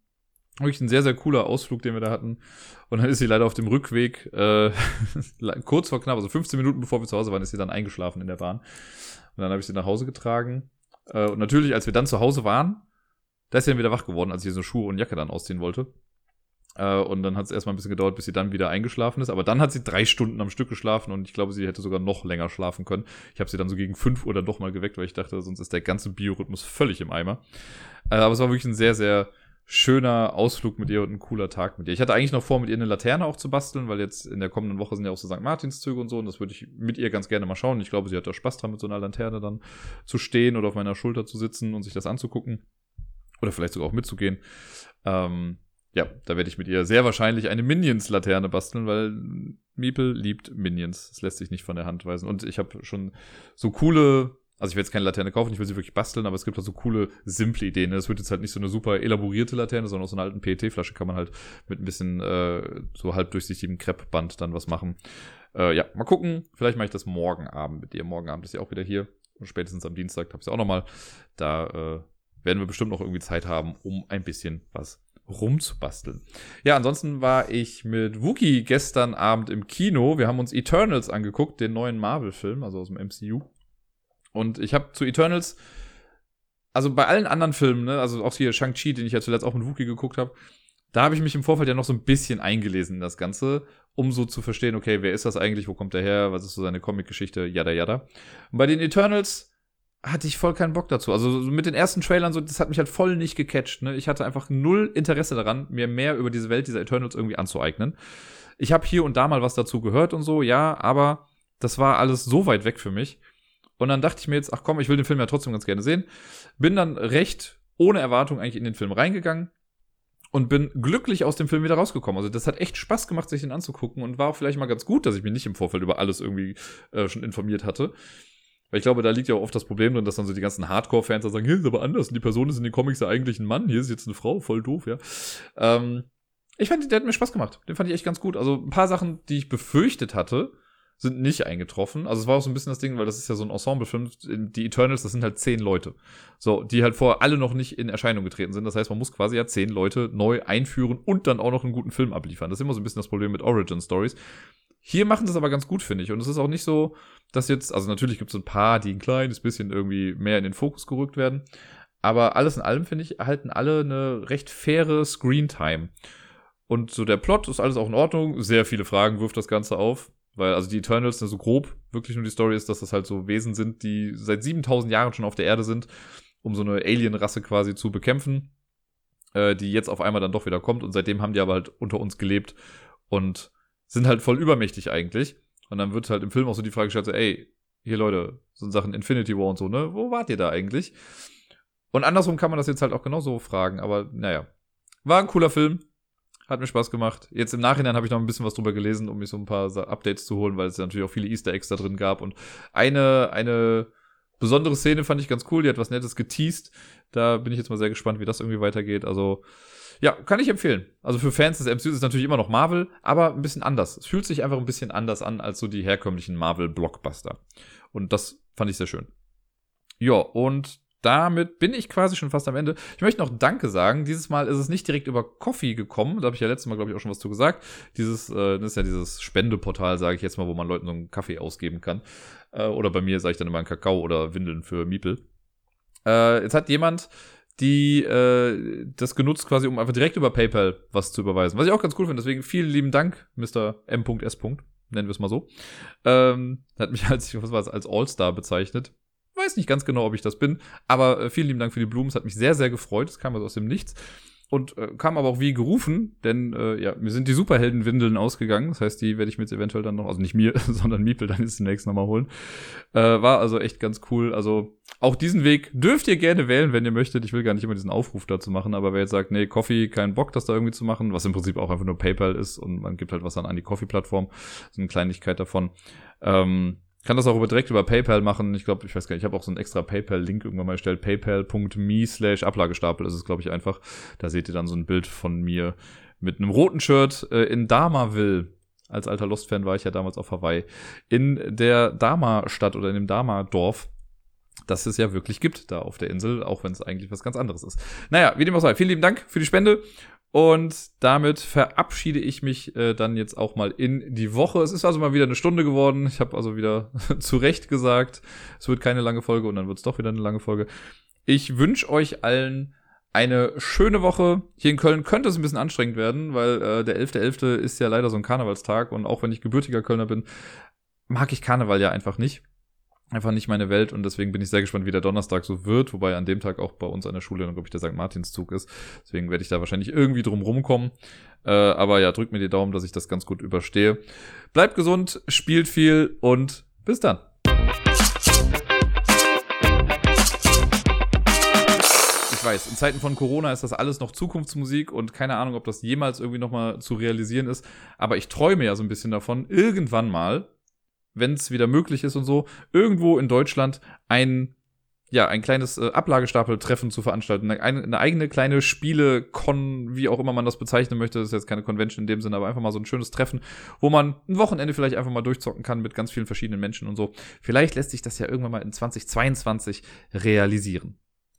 Wirklich ein sehr, sehr cooler Ausflug, den wir da hatten. Und dann ist sie leider auf dem Rückweg, äh, kurz vor knapp, also 15 Minuten bevor wir zu Hause waren, ist sie dann eingeschlafen in der Bahn. Und dann habe ich sie nach Hause getragen. Äh, und natürlich, als wir dann zu Hause waren, da ist sie dann wieder wach geworden, als ich so Schuhe und Jacke dann ausziehen wollte. Äh, und dann hat es erstmal ein bisschen gedauert, bis sie dann wieder eingeschlafen ist. Aber dann hat sie drei Stunden am Stück geschlafen und ich glaube, sie hätte sogar noch länger schlafen können. Ich habe sie dann so gegen fünf Uhr dann doch mal geweckt, weil ich dachte, sonst ist der ganze Biorhythmus völlig im Eimer. Äh, aber es war wirklich ein sehr, sehr schöner Ausflug mit ihr und ein cooler Tag mit ihr. Ich hatte eigentlich noch vor, mit ihr eine Laterne auch zu basteln, weil jetzt in der kommenden Woche sind ja auch so St. Martinszüge und so und das würde ich mit ihr ganz gerne mal schauen. Ich glaube, sie hat da Spaß dran, mit so einer Laterne dann zu stehen oder auf meiner Schulter zu sitzen und sich das anzugucken. Oder vielleicht sogar auch mitzugehen. Ähm, ja, da werde ich mit ihr sehr wahrscheinlich eine Minions-Laterne basteln, weil Miepel liebt Minions. Das lässt sich nicht von der Hand weisen. Und ich habe schon so coole, also ich will jetzt keine Laterne kaufen, ich will sie wirklich basteln, aber es gibt halt so coole, simple Ideen. Es wird jetzt halt nicht so eine super elaborierte Laterne, sondern aus einer alten PET-Flasche kann man halt mit ein bisschen äh, so halb durchsichtigem Kreppband dann was machen. Äh, ja, mal gucken. Vielleicht mache ich das morgen Abend mit ihr. Morgen Abend ist sie auch wieder hier. Und spätestens am Dienstag habe ich sie auch nochmal. Da äh, werden wir bestimmt noch irgendwie Zeit haben, um ein bisschen was rumzubasteln. Ja, ansonsten war ich mit Wookie gestern Abend im Kino. Wir haben uns Eternals angeguckt, den neuen Marvel-Film, also aus dem MCU. Und ich habe zu Eternals, also bei allen anderen Filmen, ne, also auch hier Shang-Chi, den ich ja zuletzt auch mit Wookie geguckt habe, da habe ich mich im Vorfeld ja noch so ein bisschen eingelesen in das Ganze, um so zu verstehen, okay, wer ist das eigentlich, wo kommt der her, was ist so seine Comic-Geschichte, yada yada. Und bei den Eternals hatte ich voll keinen Bock dazu. Also mit den ersten Trailern, so, das hat mich halt voll nicht gecatcht. Ne? Ich hatte einfach null Interesse daran, mir mehr über diese Welt dieser Eternals irgendwie anzueignen. Ich habe hier und da mal was dazu gehört und so, ja, aber das war alles so weit weg für mich. Und dann dachte ich mir jetzt, ach komm, ich will den Film ja trotzdem ganz gerne sehen. Bin dann recht ohne Erwartung eigentlich in den Film reingegangen und bin glücklich aus dem Film wieder rausgekommen. Also das hat echt Spaß gemacht, sich den anzugucken und war auch vielleicht mal ganz gut, dass ich mich nicht im Vorfeld über alles irgendwie äh, schon informiert hatte. Weil ich glaube, da liegt ja auch oft das Problem drin, dass dann so die ganzen Hardcore-Fans sagen, hier ist aber anders. Und die Person ist in den Comics ja eigentlich ein Mann, hier ist jetzt eine Frau, voll doof, ja. Ähm, ich fand, der hat mir Spaß gemacht. Den fand ich echt ganz gut. Also ein paar Sachen, die ich befürchtet hatte, sind nicht eingetroffen. Also es war auch so ein bisschen das Ding, weil das ist ja so ein Ensemble-Film. Die Eternals, das sind halt zehn Leute. So, die halt vorher alle noch nicht in Erscheinung getreten sind. Das heißt, man muss quasi ja zehn Leute neu einführen und dann auch noch einen guten Film abliefern. Das ist immer so ein bisschen das Problem mit Origin-Stories. Hier machen sie es aber ganz gut, finde ich. Und es ist auch nicht so, dass jetzt, also natürlich gibt es ein paar, die ein kleines bisschen irgendwie mehr in den Fokus gerückt werden. Aber alles in allem, finde ich, erhalten alle eine recht faire Screentime. Und so der Plot ist alles auch in Ordnung. Sehr viele Fragen wirft das Ganze auf. Weil, also die Eternals, so grob, wirklich nur die Story ist, dass das halt so Wesen sind, die seit 7000 Jahren schon auf der Erde sind, um so eine Alien-Rasse quasi zu bekämpfen, äh, die jetzt auf einmal dann doch wieder kommt. Und seitdem haben die aber halt unter uns gelebt und sind halt voll übermächtig eigentlich. Und dann wird halt im Film auch so die Frage gestellt, so, ey, hier Leute, so Sachen Infinity War und so, ne? Wo wart ihr da eigentlich? Und andersrum kann man das jetzt halt auch genauso fragen, aber naja. War ein cooler Film. Hat mir Spaß gemacht. Jetzt im Nachhinein habe ich noch ein bisschen was drüber gelesen, um mich so ein paar Updates zu holen, weil es ja natürlich auch viele Easter Eggs da drin gab. Und eine, eine besondere Szene fand ich ganz cool. Die hat was Nettes geteased. Da bin ich jetzt mal sehr gespannt, wie das irgendwie weitergeht. Also, ja, kann ich empfehlen. Also für Fans des MCUs ist natürlich immer noch Marvel, aber ein bisschen anders. Es fühlt sich einfach ein bisschen anders an als so die herkömmlichen Marvel-Blockbuster. Und das fand ich sehr schön. Ja, und damit bin ich quasi schon fast am Ende. Ich möchte noch Danke sagen. Dieses Mal ist es nicht direkt über Coffee gekommen. Da habe ich ja letztes Mal, glaube ich, auch schon was zu gesagt. Dieses, äh, das ist ja dieses Spendeportal, sage ich jetzt mal, wo man Leuten so einen Kaffee ausgeben kann. Äh, oder bei mir sage ich dann immer einen Kakao oder Windeln für Miepel. Äh, jetzt hat jemand die äh, das genutzt quasi, um einfach direkt über PayPal was zu überweisen. Was ich auch ganz cool finde. Deswegen vielen lieben Dank, Mr. M.S. Nennen wir es mal so. Ähm, hat mich als, was war es, als All-Star bezeichnet weiß nicht ganz genau, ob ich das bin, aber äh, vielen lieben Dank für die Blumen. Es hat mich sehr, sehr gefreut. Es kam also aus dem Nichts. Und äh, kam aber auch wie gerufen, denn äh, ja, mir sind die Superheldenwindeln ausgegangen. Das heißt, die werde ich mir jetzt eventuell dann noch, also nicht mir, sondern Miepel dann jetzt demnächst nochmal holen. Äh, war also echt ganz cool. Also auch diesen Weg dürft ihr gerne wählen, wenn ihr möchtet. Ich will gar nicht immer diesen Aufruf dazu machen, aber wer jetzt sagt, nee, Coffee, keinen Bock, das da irgendwie zu machen, was im Prinzip auch einfach nur PayPal ist und man gibt halt was dann an die Coffee-Plattform, so eine Kleinigkeit davon. Ähm, kann das auch über, direkt über PayPal machen. Ich glaube, ich weiß gar nicht, ich habe auch so einen extra PayPal-Link irgendwann mal erstellt. PayPal.me slash Ablagestapel ist es, glaube ich, einfach. Da seht ihr dann so ein Bild von mir mit einem roten Shirt äh, in Damaville. Als alter Lost-Fan war ich ja damals auf Hawaii. In der Dama-Stadt oder in dem Dama-Dorf das es ja wirklich gibt da auf der Insel, auch wenn es eigentlich was ganz anderes ist. Naja, wie dem auch sei, vielen lieben Dank für die Spende und damit verabschiede ich mich äh, dann jetzt auch mal in die Woche. Es ist also mal wieder eine Stunde geworden. Ich habe also wieder zu Recht gesagt, es wird keine lange Folge und dann wird es doch wieder eine lange Folge. Ich wünsche euch allen eine schöne Woche. Hier in Köln könnte es ein bisschen anstrengend werden, weil äh, der 11.11. .11. ist ja leider so ein Karnevalstag und auch wenn ich gebürtiger Kölner bin, mag ich Karneval ja einfach nicht einfach nicht meine Welt und deswegen bin ich sehr gespannt, wie der Donnerstag so wird, wobei an dem Tag auch bei uns an der Schule glaube ich, der St. Martinszug ist. Deswegen werde ich da wahrscheinlich irgendwie drum rumkommen. Äh, aber ja, drückt mir die Daumen, dass ich das ganz gut überstehe. Bleibt gesund, spielt viel und bis dann. Ich weiß, in Zeiten von Corona ist das alles noch Zukunftsmusik und keine Ahnung, ob das jemals irgendwie nochmal zu realisieren ist. Aber ich träume ja so ein bisschen davon, irgendwann mal, wenn es wieder möglich ist und so, irgendwo in Deutschland ein ja, ein kleines äh, Ablagestapeltreffen zu veranstalten. Eine, eine eigene kleine Spiele-Con, wie auch immer man das bezeichnen möchte. Das ist jetzt keine Convention in dem Sinne, aber einfach mal so ein schönes Treffen, wo man ein Wochenende vielleicht einfach mal durchzocken kann mit ganz vielen verschiedenen Menschen und so. Vielleicht lässt sich das ja irgendwann mal in 2022 realisieren.